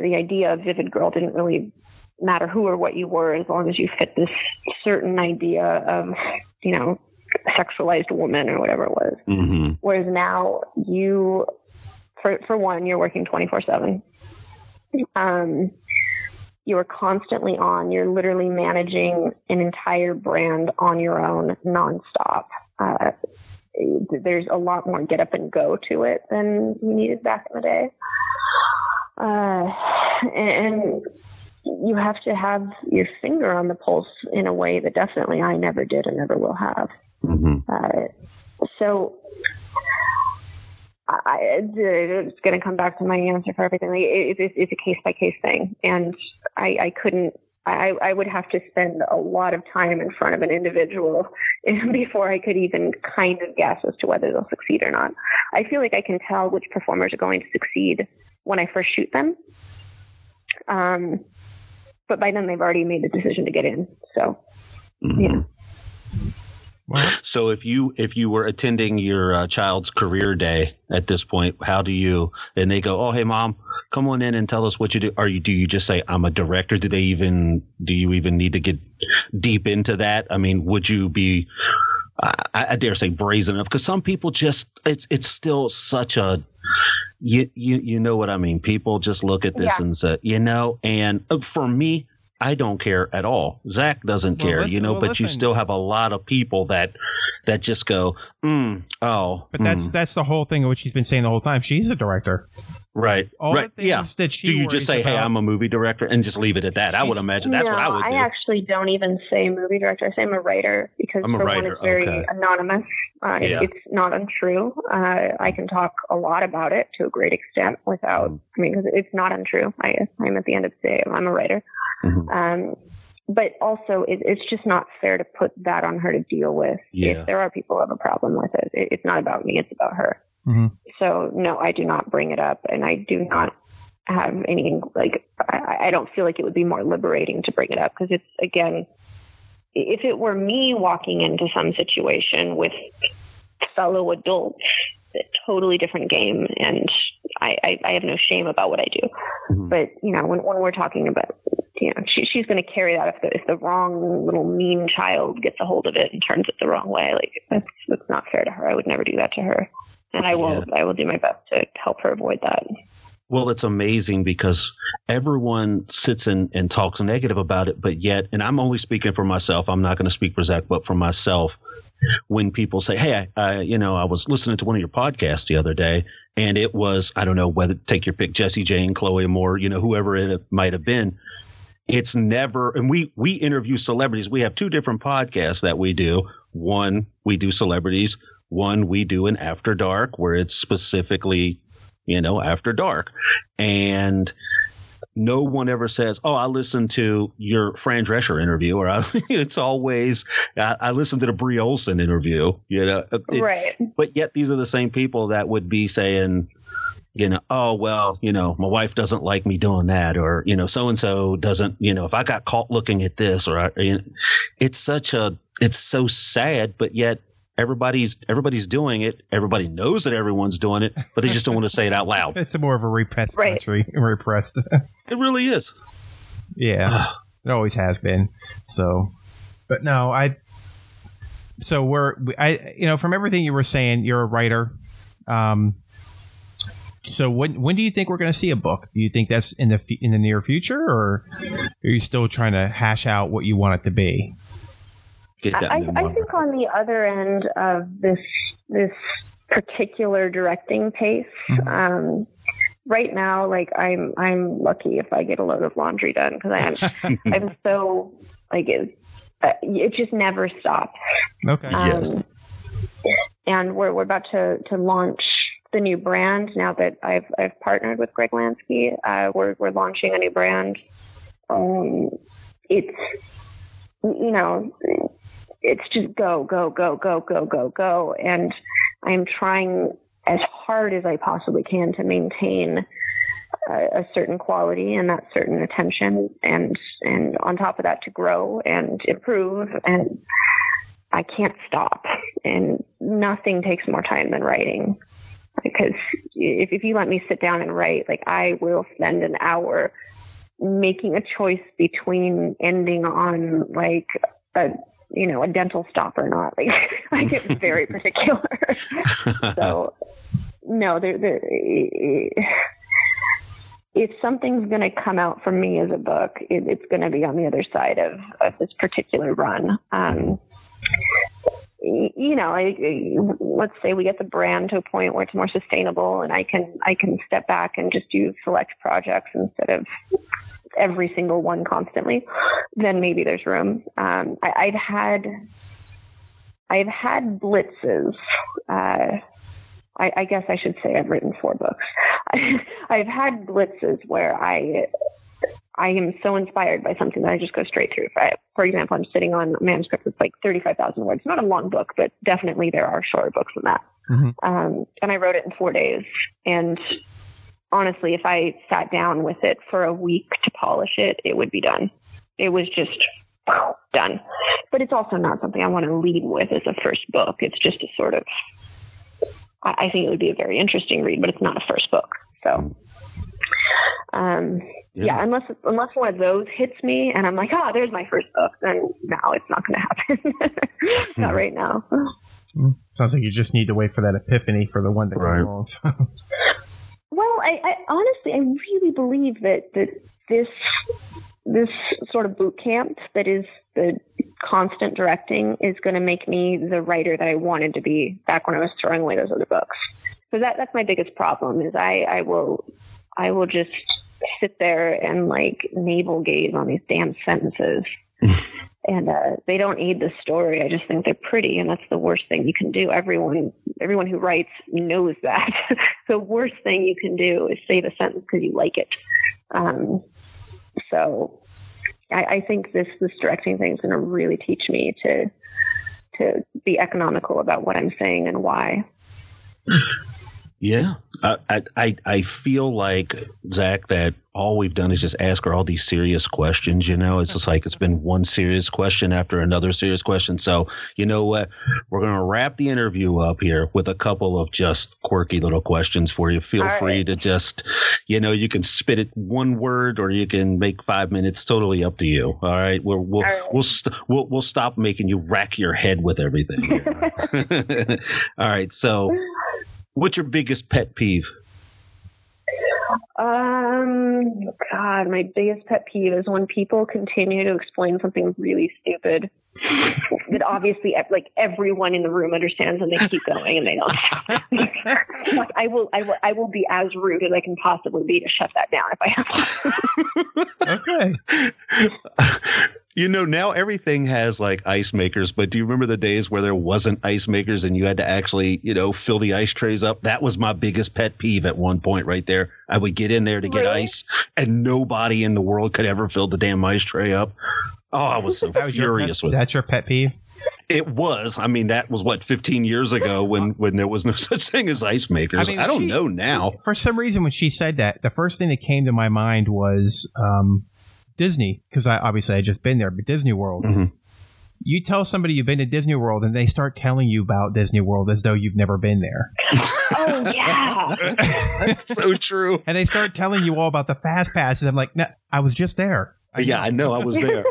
The idea of Vivid Girl didn't really matter who or what you were as long as you fit this certain idea of, you know, sexualized woman or whatever it was. Mm-hmm. Whereas now you, for, for one, you're working 24 seven. Um, you are constantly on. You're literally managing an entire brand on your own nonstop. Uh, there's a lot more get up and go to it than you needed back in the day. Uh, and you have to have your finger on the pulse in a way that definitely I never did and never will have. Mm-hmm. Uh, so I, it's going to come back to my answer for everything. It, it, it's a case by case thing, and I, I couldn't. I, I would have to spend a lot of time in front of an individual <laughs> before I could even kind of guess as to whether they'll succeed or not. I feel like I can tell which performers are going to succeed when I first shoot them. Um, but by then they've already made the decision to get in. So, Mm-hmm. yeah. So if you if you were attending your uh, child's career day at this point, how do you? And they go, "Oh, hey, mom, come on in and tell us what you do." Are you do you just say, "I'm a director"? Do they even do you even need to get deep into that? I mean, would you be? I, I dare say brazen enough because some people just it's it's still such a you you you know what I mean. People just look at this Yeah. and say, you know, and uh, for me. I don't care at all. Zach doesn't Well, care, listen- you know, well, but you still have a lot of people that that just go, mm, oh, But that's mm, that's the whole thing of what she's been saying the whole time. She's a director. right, All right, the things yeah. that she Do you just say, "Hey, I'm a movie director," and just leave it at that? I would imagine that's no, what I would do. I actually don't even say movie director. I say I'm a writer because I'm a for writer, one, it's very okay. anonymous. Uh, Yeah. It's not untrue. Uh, I can talk a lot about it to a great extent without. Mm. I mean, 'cause it's not untrue. I, I'm at the end of the day, I'm a writer. Mhm. Um, but also, it, it's just not fair to put that on her to deal with. Yeah. If there are people who have a problem with it, it it's not about me. It's about her. Mhm. So no, I do not bring it up, and I do not have any like. I, I don't feel like it would be more liberating to bring it up because it's again, if it were me walking into some situation with fellow adults, it's a totally different game, and I, I, I have no shame about what I do. Mhm. But you know, when when we're talking about, you know, she, she's going to carry that if the if the wrong little mean child gets a hold of it and turns it the wrong way, like that's that's not fair to her. I would never do that to her, and I will I will do my best to help her avoid that. Well, it's amazing because everyone sits and, and talks negative about it, but yet, and I'm only speaking for myself. I'm not going to speak for Zach, but for myself. When people say, "Hey, I, I, you know, I was listening to one of your podcasts the other day, and it was, I don't know whether take your pick, Jesse Jane, Chloe Amour, you know, whoever it might have been." It's never, and we we interview celebrities. We have two different podcasts that we do. One we do celebrities. One we do an after dark where it's specifically you know, after dark. And no one ever says, "Oh, I listened to your Fran Drescher interview," or <laughs> it's always, I, "I listened to the Bree Olson interview." You know, It- right. but yet these are the same people that would be saying, you know, oh well, you know, my wife doesn't like me doing that, or you know, so and so doesn't, you know, if I got caught looking at this, or I, you know, it's such a, it's so sad, but yet everybody's everybody's doing it. Everybody knows that everyone's doing it, but they just don't want to say it out loud. <laughs> It's more of a repressed Right. country. <laughs> Repressed. <laughs> It really is. yeah. It always has been. So, but no, I. So we're I you know from everything you were saying, you're a writer. Um. So when when do you think we're going to see a book? Do you think that's in the in the near future, or are you still trying to hash out what you want it to be? Get that I. I think on the other end of this this particular directing pace, Mhm. um, right now, like I'm I'm lucky if I get a load of laundry done because I am <laughs> I'm so like it, uh, it just never stops. Okay. Yes. Um, and we're we're about to to launch the new brand now that I've I've partnered with Greg Lansky. Uh, we're we're launching a new brand. Um, it's you know it's just go go go go go go go, and I'm trying as hard as I possibly can to maintain a, a certain quality and that certain attention, and and on top of that to grow and improve and I can't stop, and nothing takes more time than writing. Because if if you let me sit down and write, like I will spend an hour making a choice between ending on like a you know a dental stop or not. <laughs> Like I get very <laughs> particular. <laughs> so no, there there if something's going to come out from me as a book, it, it's going to be on the other side of, of this particular run. Um, you know, I, let's say we get the brand to a point where it's more sustainable, and I can I can step back and just do select projects instead of every single one constantly. Then maybe there's room. Um, I, I've had I've had blitzes. Uh, I, I guess I should say I've written four books. <laughs> I've had blitzes where I I am so inspired by something that I just go straight through. I, for example, I'm sitting on a manuscript that's like 35,000 words. Not a long book, but definitely there are shorter books than that. Mm-hmm. Um, and I wrote it in four days. And honestly, if I sat down with it for a week to polish it, it would be done. It was just done. But it's also not something I want to lead with as a first book. It's just a sort of I think it would be a very interesting read, but it's not a first book. So, um, yeah. yeah. unless unless one of those hits me and I'm like, oh, there's my first book, then no, it's not going to happen. <laughs> not hmm. right now. Hmm. Sounds like you just need to wait for that epiphany for the one that right. comes along. well, I, I honestly, I really believe that that this this sort of boot camp that is the constant directing is going to make me the writer that I wanted to be back when I was throwing away those other books. So that that's my biggest problem is I I will I will just sit there and like navel gaze on these damn sentences. <laughs> and uh, they don't aid the story. I just think they're pretty, and that's the worst thing you can do. Everyone, everyone who writes knows that. <laughs> the worst thing you can do is save a sentence because you like it. Um, so I, I think this this directing thing is going to really teach me to to be economical about what I'm saying and why. <laughs> Yeah, I, I I feel like Zach that all we've done is just ask her all these serious questions. You know, it's just like it's been one serious question after another serious question. So you know what, we're gonna wrap the interview up here with a couple of just quirky little questions for you. Feel all free right. to just, you know, you can spit it one word or you can make five minutes. Totally up to you. All right, we'll we'll right. we'll, st- we'll we'll stop making you rack your head with everything. <laughs> <laughs> all right, so What's your biggest pet peeve? Um, God, my biggest pet peeve is when people continue to explain something really stupid that obviously, like everyone in the room understands, and they keep going and they don't. <laughs> like, I will, I will, I will be as rude as I can possibly be to shut that down if I have to. okay. <laughs> You know, now everything has like ice makers, but do you remember the days where there wasn't ice makers and you had to actually, you know, fill the ice trays up? That was my biggest pet peeve at one point right there. I would get in there to get really? ice and nobody in the world could ever fill the damn ice tray up. Oh, I was so that was furious your, with That's your pet peeve? It was. I mean, that was what 15 years ago when when there was no <laughs> such thing as ice makers. I, mean, I don't she, know now. For some reason, when she said that, the first thing that came to my mind was um, Disney because I obviously I just been there, but Disney World. Mm-hmm. You tell somebody you've been to Disney World, and they start telling you about Disney World as though you've never been there. oh yeah, that's <laughs> so true. And they start telling you all about the fast passes. I'm like, no, I was just there. I yeah, I know, I was there.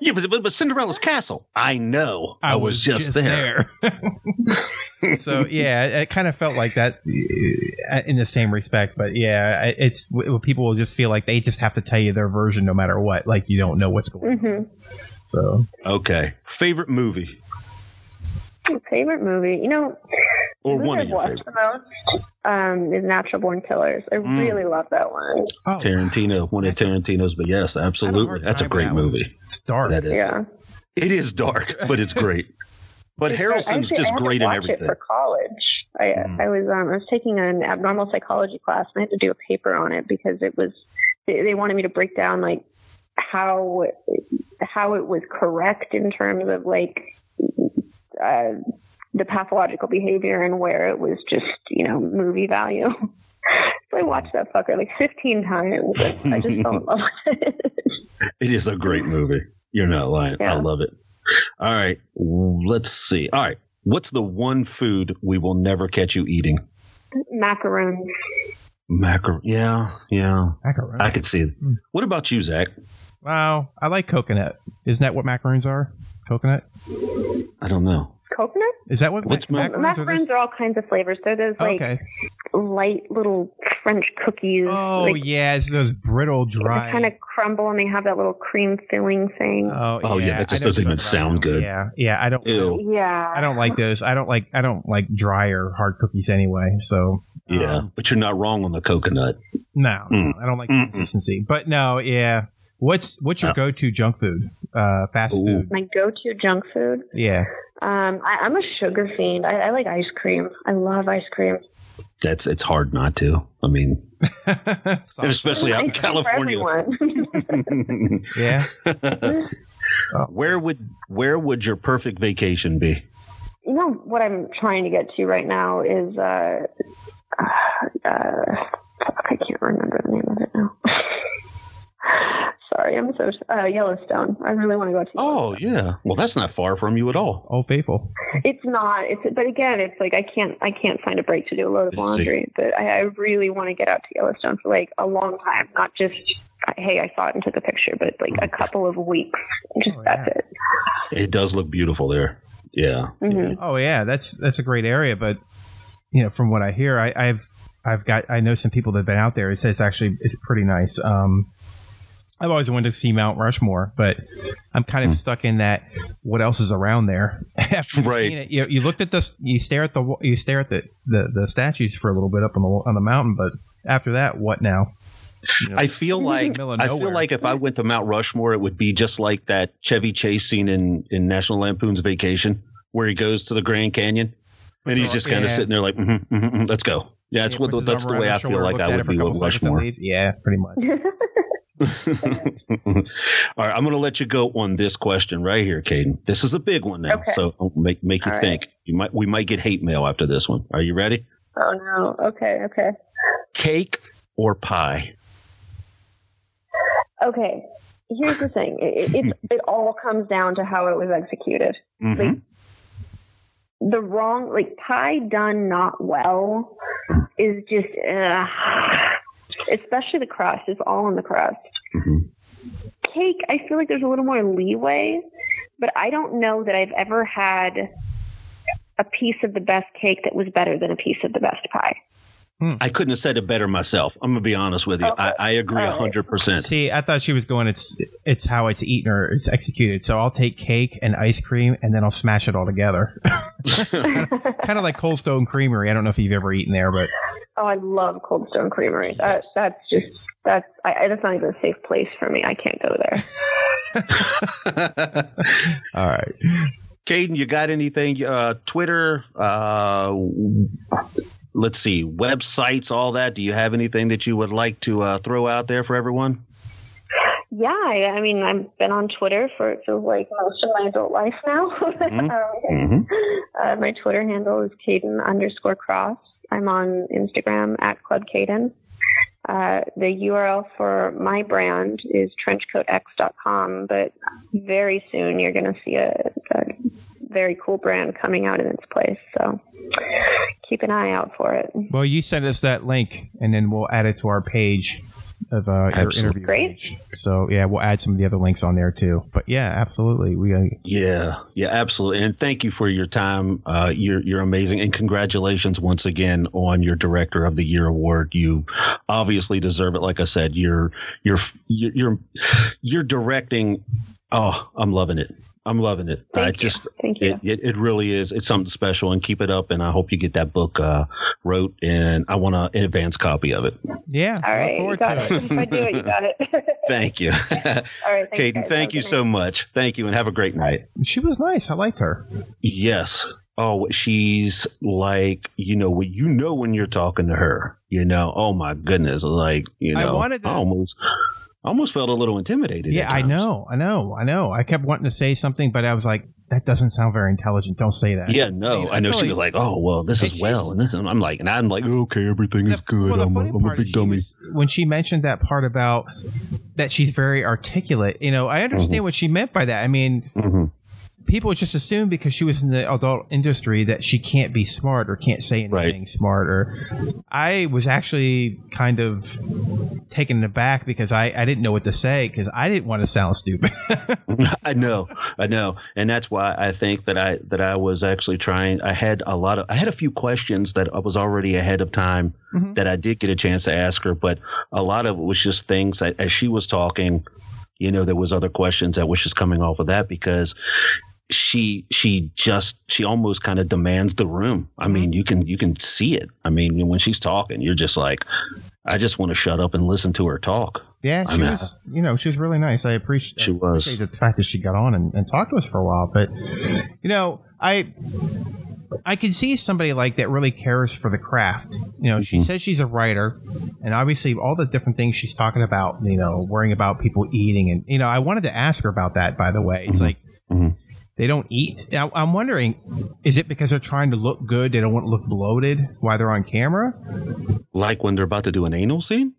Yeah, but, but, but, Cinderella's castle. I know. I, I was, was, just, just there. there. <laughs> so yeah, it, it kind of felt like that uh, in the same respect. But yeah, it's people will just feel like they just have to tell you their version no matter what. Like you don't know what's going mm-hmm. on. So okay, favorite movie. Favorite movie, you know, or one I've watched favorite. the most um, is Natural Born Killers. I mm. really love that one. Oh, Tarantino, one of Tarantino's, but yes, absolutely, that's a great that movie. It's dark. That is. Yeah. It is dark, but it's great. <laughs> But it's Harrelson's actually, just great in everything. It for college, I, mm. I was um, I was taking an abnormal psychology class, and I had to do a paper on it because it was they, they wanted me to break down like how how it was correct in terms of like uh, the pathological behavior and where it was just, you know, movie value. <laughs> so I watched that fucker like 15 times. I just fell in <laughs> love with it. It is a great movie. You're not lying. Yeah. I love it. All right. Let's see. All right. What's the one food we will never catch you eating? Macaroons. Macaron. Yeah, yeah. Macaroons. I could see it. Hmm. What about you, Zach? Wow, I like coconut. Isn't that what macaroons are? Coconut? I don't know. Coconut? Is that what What's mac- ma- macaroons are? Macaroons are all kinds of flavors. They're those like okay. light little French cookies. Oh like, yeah, it's those brittle, dry. They kind of crumble and they have that little cream filling thing. Oh, Oh, yeah, that just I doesn't even sound good. Yeah, yeah. I don't. Ew. yeah. I don't like those. I don't like. I don't like dry or hard cookies anyway. So Yeah, um, but you're not wrong on the coconut. no, Mm. I don't like Mm-mm. the consistency. But no, yeah. What's what's your Uh, go-to junk food? Uh, fast Ooh. food. My go-to junk food. Yeah. Um, I, I'm a sugar fiend. I, I like ice cream. I love ice cream. That's it's hard not to. I mean, <laughs> especially out in Ice cream for California. <laughs> yeah. <laughs> where would where would your perfect vacation be? you know what I'm trying to get to right now is uh, uh, fuck, I can't remember the name of it now. Sorry, I'm so uh, Yellowstone. I really want to go to. Oh yeah. Well, that's not far from you at all. Oh, faithful. It's not. It's but again, it's like I can't. I can't find a break to do a load of I see. laundry. But I, I really want to get out to Yellowstone for like a long time, not just. Hey, I saw it and took a picture, but like a couple of weeks. Just Oh, that's it. It does look beautiful there. Yeah. Mhm. Oh yeah, that's that's a great area. But you know, from what I hear, I, I've I've got I know some people that've been out there. It says actually it's pretty nice. Um, I've always wanted to see Mount Rushmore, but I'm kind of Hmm. stuck in that. What else is around there? <laughs> After you've Right. seen it, you, you looked at this, you stare at the you stare at the, the, the statues for a little bit up on the on the mountain, but after that, what now? You know, I feel like I feel like if I went to Mount Rushmore, it would be just like that Chevy Chase scene in in National Lampoon's Vacation, where he goes to the Grand Canyon, and he's just kind of Yeah. sitting there like, mm mm let's go. Yeah, that's yeah, what puts his that's the way I feel like I would it for a be with Rushmore. Yeah, pretty much. <laughs> All right, I'm going to let you go on this question right here, Kayden. This is a big one now, Okay. so make make you All right. think. You might we might get hate mail after this one. Are you ready? oh no. Okay. Okay. Cake or pie? Okay. Here's the thing. It, it, <laughs> it all comes down to how it was executed. Mhm. The wrong, like pie done not well, is just, uh, especially the crust. It's all in the crust. Mhm. Cake, I feel like there's a little more leeway, but I don't know that I've ever had a piece of the best cake that was better than a piece of the best pie. I couldn't have said it better myself. I'm gonna be honest with you. Okay. I, I agree All a right. hundred percent. See, I thought she was going. It's it's how it's eaten or it's executed. So I'll take cake and ice cream, and then I'll smash it all together. <laughs> kind of like Cold Stone Creamery. I don't know if you've ever eaten there, but Oh, I love Cold Stone Creamery. That, that's just that's I, I- that's not even a safe place for me. I can't go there. <laughs> all right. Kayden, you got anything? Uh, Twitter, uh, let's see, websites, all that. Do you have anything that you would like to uh, throw out there for everyone? Yeah, I, I mean, I've been on Twitter for feels like most of my adult life now. <laughs> Mhm. um, Mm-hmm. uh, my Twitter handle is Kayden underscore Kross. I'm on Instagram at Club Kayden. Uh, the URL for my brand is trenchcoatx.com, but very soon you're going to see a, a very cool brand coming out in its place. So keep an eye out for it. Well, you send us that link, and then we'll add it to our page of uh, your interview. Great. page. So yeah, we'll add some of the other links on there too. But yeah, absolutely. We uh, Yeah, yeah, absolutely. And thank you for your time. Uh, you're you're amazing, and congratulations once again on your Director of the Year award. You obviously deserve it. Like I said, you're you're you're you're, you're directing. Oh, I'm loving it. I'm loving it. Thank I you. just Thank you. it, it it really is. It's something special, and keep it up. And I hope you get that book uh, wrote, and I want a, an advance copy of it. yeah. All right, Look you forward got to it. If I do it, you got it. <laughs> Thank you, <laughs> <laughs> All right, thanks, Kayden. guys. Thank Have you good so night. much. Thank you, and have a great night. She was nice. I liked her. Yes. Oh, she's like, you know, when you know when you're talking to her, you know, oh my goodness, like, you know. I know, wanted to- almost, I almost felt a little intimidated. Yeah, I know, I know, I know. I kept wanting to say something, but I was like, that doesn't sound very intelligent. Don't say that. Yeah, no, I know she was like, oh well, this is well, and this, and I'm like, and I'm like, okay, everything is good. Well, I'm, a, funny I'm a part is big she dummy. was- when she mentioned that part about that she's very articulate, you know, I understand Mm-hmm. what she meant by that. I mean, Mhm. People just assume because she was in the adult industry that she can't be smart or can't say anything Right. smart. Or I was actually kind of taken aback because I, I didn't know what to say because I didn't want to sound stupid. <laughs> <laughs> I know, I know, and that's why I think that I that I was actually trying. I had a lot of, I had a few questions that I was already ahead of time Mhm. that I did get a chance to ask her, but a lot of it was just things that, as she was talking. You know, there was other questions that was just coming off of that because she she just she almost kind of demands the room. I mean, you can you can see it. I mean, when she's talking, you're just like, I just want to shut up and listen to her talk. Yeah, I she mean, was. You know, she was really nice. I appreciate. She was. appreciate the fact that she got on and, and talked to us for a while. But you know, I I can see somebody like that really cares for the craft. You know, she Mhm. says she's a writer, and obviously all the different things she's talking about. You know, worrying about people eating, and you know, I wanted to ask her about that. By the way, it's Mhm. like. Mhm. They don't eat. Now, I'm wondering, is it because they're trying to look good? They don't want to look bloated while they're on camera. Like when they're about to do an anal scene.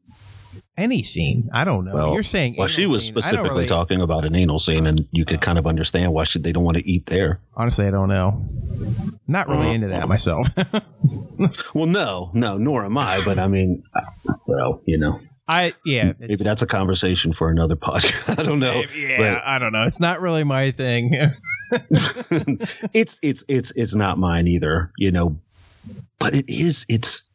Any scene, I don't know. Well- You're saying, Well, she was scene. Specifically really- talking about an anal scene, and you could kind of understand why should they don't want to eat there. Honestly, I don't know. Not really into that myself. <laughs> Well, no, no, nor am I. But I mean, well, you know, I yeah, maybe that's a conversation for another <laughs> podcast. I don't know. yeah. but- I don't know. It's not really my thing. <laughs> <laughs> it's it's it's it's not mine either. You know, but it is. It's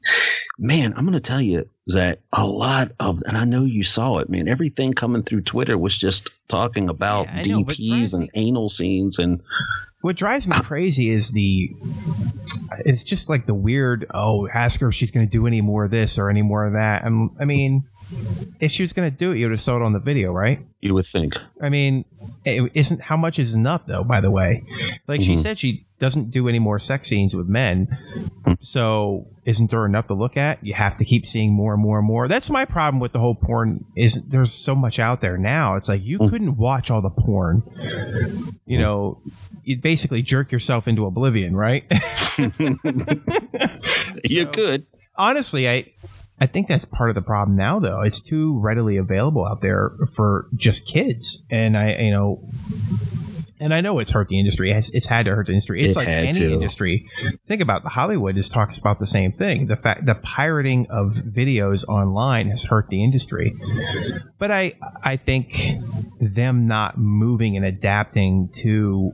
man. I'm going to tell you that a lot of, and I know you saw it, man. Everything coming through Twitter was just talking about Yeah, know, DPs and anal scenes and what drives me crazy is the. It's just like the weird. Oh, ask her if she's going to do any more of this or any more of that. I'm, I mean, if she was going to do it, you would have saw it on the video, right? you would think. I mean, it isn't how much is enough though. By the way, like she Mhm. said, she doesn't do any more sex scenes with men. So isn't there enough to look at? You have to keep seeing more and more and more. That's my problem with the whole porn. Is there's so much out there now. It's like you Mm. couldn't watch all the porn. You know, you'd basically jerk yourself into oblivion, right? <laughs> you <laughs> So- could. Honestly, I. I think that's part of the problem now, though. It's too readily available out there for just kids, and I, you know, and I know it's hurt the industry. It's, it's had to hurt the industry. It's It like any to. industry. Think about the Hollywood is talks about the same thing. The fact the pirating of videos online has hurt the industry. But I I think them not moving and adapting to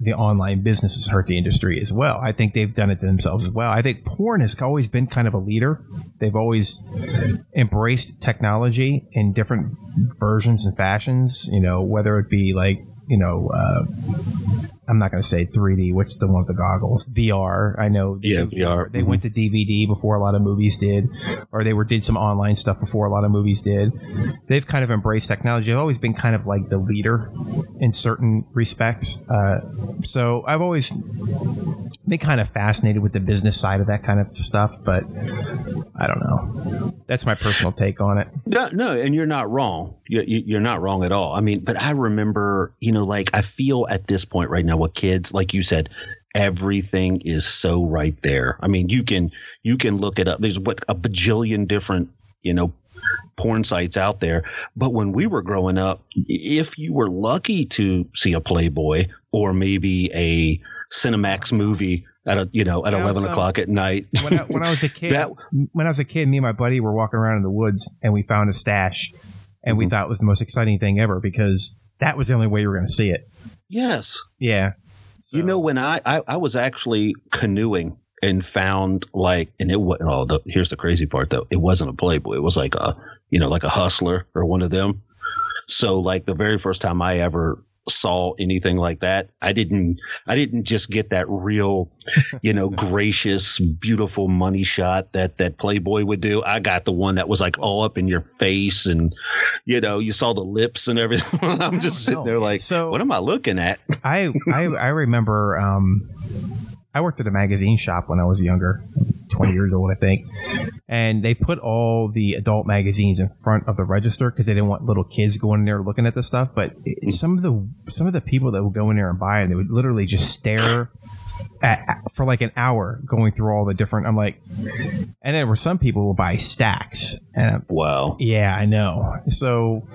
the online business has hurt the industry as well. I think they've done it to themselves as well. I think porn has always been kind of a leader. They've always embraced technology in different versions and fashions. You know, whether it be like you know, uh, I'm not going to say 3D. What's the one with the goggles? VR. I know. they Yeah, VR. They went to DVD before a lot of movies did, or they were did some online stuff before a lot of movies did. They've kind of embraced technology. They've always been kind of like the leader in certain respects. Uh, so I've always been kind of fascinated with the business side of that kind of stuff, but I don't know. That's my personal take on it. No, no, and you're not wrong. You, you, you're not wrong at all. I mean, but I remember, you know, like I feel at this point right now with kids, like you said, everything is so right there. I mean, you can you can look it up. There's what a bajillion different, you know, porn sites out there. But when we were growing up, if you were lucky to see a Playboy or maybe a Cinemax movie at a you know at eleven o'clock at night, <laughs> When I, when I was a <laughs> kid, That- when I was a kid, me and my buddy were walking around in the woods and we found a stash, and we Mhm. thought it was the most exciting thing ever because that was the only way you were going to see it. Yes, Yeah. You know, when I, I I was actually canoeing and found like, and it was oh, the, here's the crazy part though, it wasn't a Playboy, it was like a you know like a hustler or one of them. So like the very first time I ever saw anything like that, I didn't I didn't just get that real, you know, <laughs> gracious, beautiful money shot that that Playboy would do. I got the one that was like all up in your face and you know you saw the lips and everything. <laughs> I'm just sitting know. there like, So- what am I looking at? I, I I remember um, I worked at a magazine shop when I was younger, 20 years old, I think, and they put all the adult magazines in front of the register because they didn't want little kids going in there looking at the stuff. But some of the some of the people that would go in there and buy it, they would literally just stare. At, for like an hour going through all the different i'm like and then were some people will buy stacks and I'm, Wow. yeah, I know. So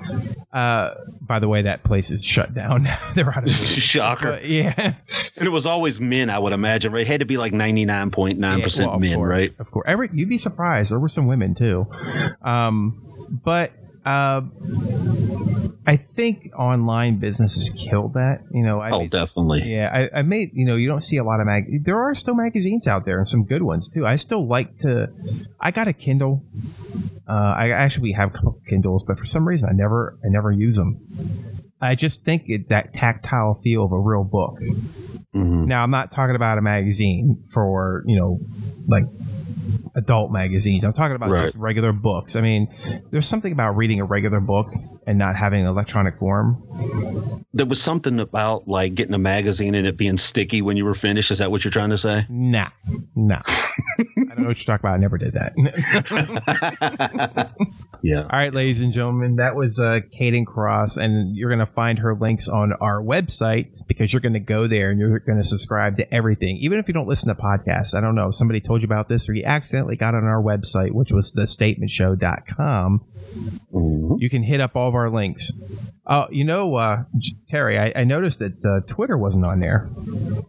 Uh, by the way, that place is shut down. <laughs> They're out of. <laughs> Shocker. But, yeah. And it was always men, I would imagine, right? It had to be like 99.9% Yeah, well, men, course, right? Of course. Every, you'd be surprised. There were some women too. Um, but uh, I think online businesses killed that. You know, I Oh, made- definitely. yeah, I, I made you know you don't see a lot of mag. There are still magazines out there and some good ones too. I still like to. I got a Kindle. Uh, I actually have a couple of Kindles, but for some reason I never I never use them. I just think it, that tactile feel of a real book. hmm Now I'm not talking about a magazine for you know like adult magazines. I'm talking about Right. just regular books. I mean, there's something about reading a regular book and not having an electronic form. There was something about like getting a magazine and it being sticky when you were finished. Is that what you're trying to say? Nah, nah. <laughs> I don't know what you're talking about. I never did that. <laughs> yeah. All right, ladies and gentlemen, that was uh, Kayden Kross, and you're going to find her links on our website because you're going to go there and you're going to subscribe to everything, even if you don't listen to podcasts. I don't know if somebody told you about this or you accidentally got on our website, which was thestatementshow.com. Mhm. You can hit up all of our links. Oh, you know, uh, Terry, I, I noticed that uh, Twitter wasn't on there.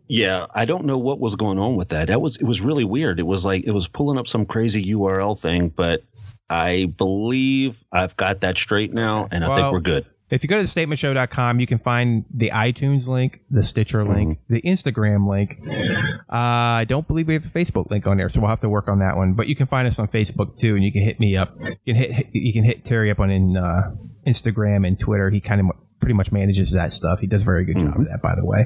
Yeah, I don't know what was going on with that. That was it was really weird. It was like it was pulling up some crazy URL thing, but I believe I've got that straight now, and I Well, think we're good. If you go to thestatementshow.com, you can find the iTunes link, the Stitcher link, the Instagram link. Uh, I don't believe we have a Facebook link on there, so we'll have to work on that one. But you can find us on Facebook too, and you can hit me up. You can hit you can hit Terry up on in, uh, Instagram and Twitter. He kind of pretty much manages that stuff. He does a very good job of that, by the way.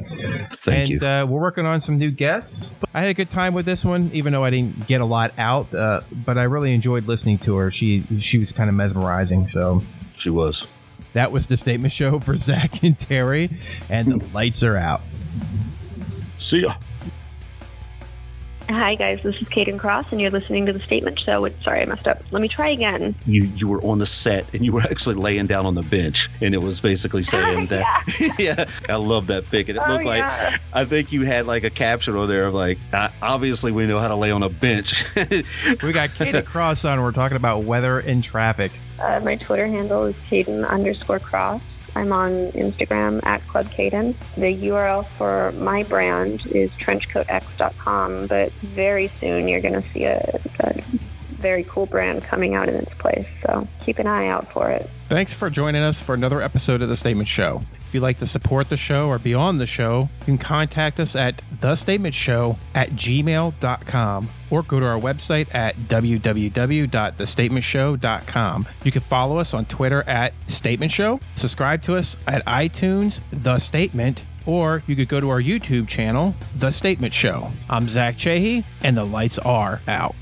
Thank and you. Uh, we're working on some new guests. I had a good time with this one, even though I didn't get a lot out. Uh, but I really enjoyed listening to her. She she was kind of mesmerizing. So she was. That was the statement show for <laughs> Zach and Terry, and the lights are out. See ya. Hi, guys. This is Kayden Kross, and you're listening to The Statement Show. With, sorry, I messed up. Let me try again. You you were on the set and you were actually laying down on the bench, and it was basically saying <laughs> that. <laughs> yeah, I love that pic. And it Oh, looked like yeah. I think you had like a caption on there of like, uh, obviously we know how to lay on a bench. We got Kayden Kross on. We're talking about weather and traffic. Uh, my Twitter handle is Kayden underscore Kross. I'm on Instagram at Club Kayden. The URL for my brand is trenchcoatx.com, but very soon you're going to see a, a very cool brand coming out in its place. So keep an eye out for it. Thanks for joining us for another episode of The Statement Show. If you'd like to support the show or be on the show, you can contact us at thestatementshow at gmail.com or go to our website at www.thestatementshow.com. You can follow us on Twitter at Statement Show, subscribe to us at iTunes, The Statement, or you could go to our YouTube channel, The Statement Show. I'm Zach Chahy, and the lights are out.